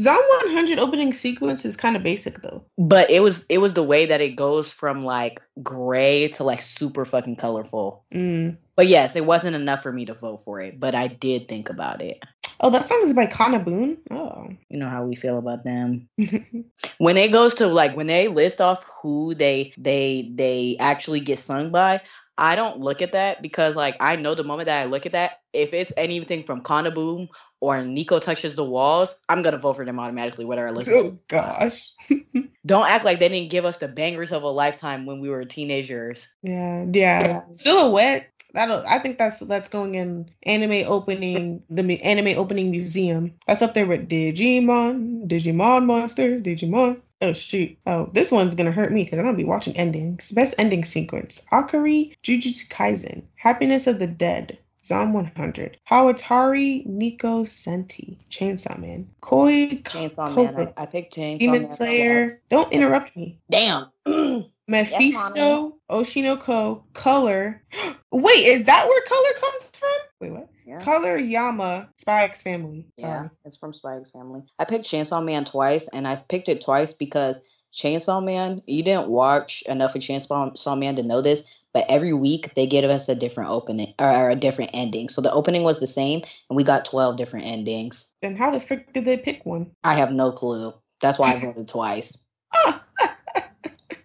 Zom 100 opening sequence is kind of basic though. But it was it was the way that it goes from like gray to like super fucking colorful. Mm. But yes, it wasn't enough for me to vote for it, but I did think about it. Oh, that song is by KANA-BOON. Oh. You know how we feel about them. *laughs* when it goes to like when they list off who they they they actually get sung by i don't look at that because like i know the moment that i look at that if it's anything from KANA-BOON or nico touches the walls i'm gonna vote for them automatically whether i listen to oh gosh. *laughs* don't act like they didn't give us the bangers of a lifetime when we were teenagers Yeah, yeah. Silhouette. That'll. I think that's that's going in anime opening the anime opening museum. That's up there with Digimon, Digimon monsters, Digimon. Oh shoot. Oh, this one's gonna hurt me because I'm gonna be watching endings. Best ending sequence: Akari, Jujutsu Kaisen, Happiness of the Dead, Zom 100, Hawatari, Nico Senti, Chainsaw Man, Koi, chainsaw Kobe, man I, I picked chainsaw Demon man Slayer. Don't interrupt me. damn *clears throat* Mephisto, Oshinoko, Color. *gasps* Wait, is that where Color comes from? Wait, what? yeah Color Yama, Spy X Family. Yeah, Sorry. it's from Spy X Family. I picked Chainsaw Man twice, and I picked it twice because Chainsaw Man, you didn't watch enough of Chainsaw Man to know this, but every week they give us a different opening or a different ending. So the opening was the same, and we got 12 different endings. Then how the frick did they pick one? I have no clue. That's why I voted twice *laughs* ah!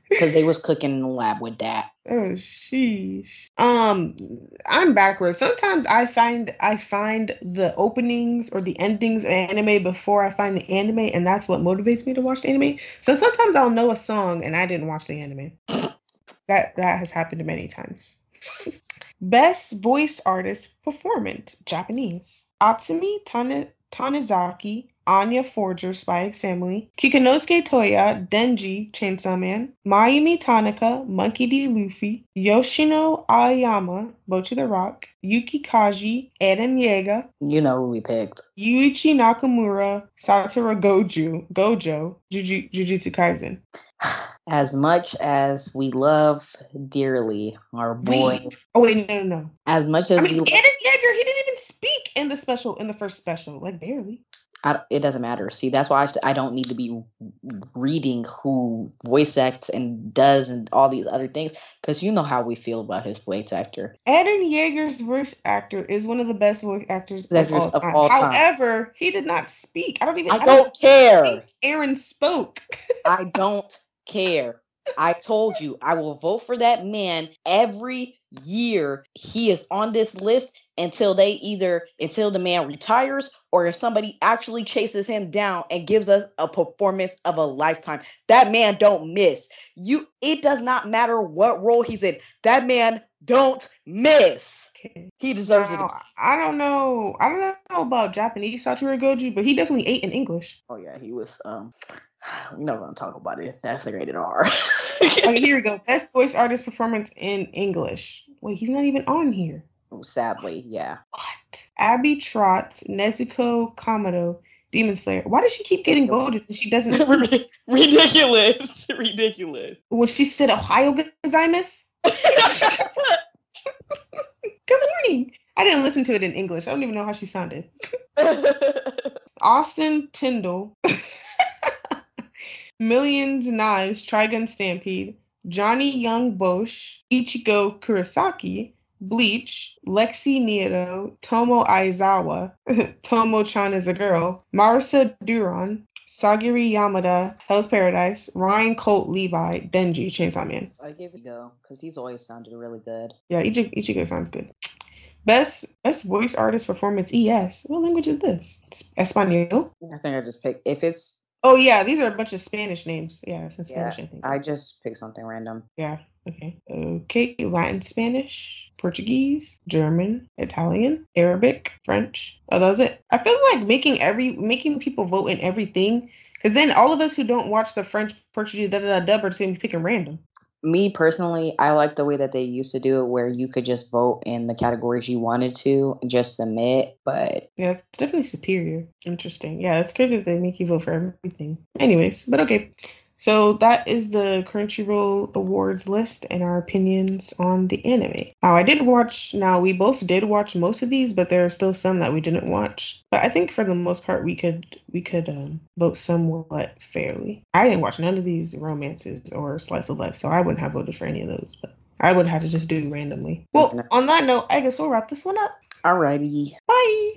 Because they was cooking in the lab with that. Oh sheesh. Um, I'm backwards. Sometimes I find I find the openings or the endings of anime before I find the anime, and that's what motivates me to watch the anime. So sometimes I'll know a song and I didn't watch the anime. *laughs* That that has happened many times. Best voice artist performance Japanese Atsumi Tane- Tanizaki, Anya Forger, Spy X Family, Kikunosuke Toya, Denji, Chainsaw Man, Mayumi Tanaka, Monkey D. Luffy, Yoshino Aoyama, Bocchi the Rock, Yuki Kaji, Eren Yeager, You know who we picked. Yuichi Nakamura, Satoru Goju, Gojo, Juju- Jujutsu Kaisen. *sighs* As much as we love dearly our boy, Wait. Oh wait, no, no, no. as much as I mean, we Eren Yeager, he didn't even speak in the special, in the first special, like barely. I, it doesn't matter. See, that's why I, I don't need to be reading who voice acts and does and all these other things because you know how we feel about his voice actor. Eren Yeager's voice actor is one of the best voice actors of all, of time. all time. However, he did not speak. I don't even. I I don't care. Eren spoke. *laughs* I don't care. I told you I will vote for that man every year. He is on this list until they either until the man retires or if somebody actually chases him down and gives us a performance of a lifetime. That man don't miss. You it does not matter what role he's in. That man don't miss. He deserves it. I don't know. I don't know about Japanese Satoru Goju, but he definitely ate in English. Oh yeah, he was. Um, *sighs* we're not gonna talk about it. That's a rated R. Okay, oh, *laughs* here we go. Best voice artist performance in English. Wait, he's not even on here. Oh, Sadly, yeah. What? Abby Trott, Nezuko Kamado, Demon Slayer. Why does she keep getting voted and she doesn't *laughs* ridiculous, *laughs* ridiculous. when she said Ohio gozaimasu? Good morning. I didn't listen to it in English. I don't even know how she sounded. Austin Tyndall, Millions Knives, Trigun Stampede, Johnny Young Bosch, Ichigo Kurosaki, Bleach, Lexi Nieto, Tomo Aizawa, *laughs* Tomo Chan is a girl, Marisa Duran, Sagiri Yamada, Hell's Paradise, Ryan Colt Levi, Denji, Chainsaw Man. I give it a go because he's always sounded really good. Yeah, Ichigo, Ichigo sounds good. Best best voice artist performance ES. What language is this? Espanol. I think I just picked if it's. Oh yeah, these are a bunch of Spanish names. Yeah, it's in Yeah, Spanish, I think. I just picked something random. Yeah. Okay. Okay. Latin, Spanish, Portuguese, German, Italian, Arabic, French. Oh, that was it. I feel like making every making people vote in everything, because then all of us who don't watch the French, Portuguese, da da da dub are just gonna be picking random. Me personally, I like the way that they used to do it, where you could just vote in the categories you wanted to, and just submit. But Yeah, it's definitely superior. Interesting. Yeah, it's crazy that they make you vote for everything. Anyways, but okay. So that is the Crunchyroll awards list and our opinions on the anime. Now I did watch now we both did watch most of these, but there are still some that we didn't watch. But I think for the most part we could we could um, vote somewhat fairly. I didn't watch none of these romances or slice of life, so I wouldn't have voted for any of those, but I would have to just do randomly. Well, on that note, I guess we'll wrap this one up. alrighty. Bye.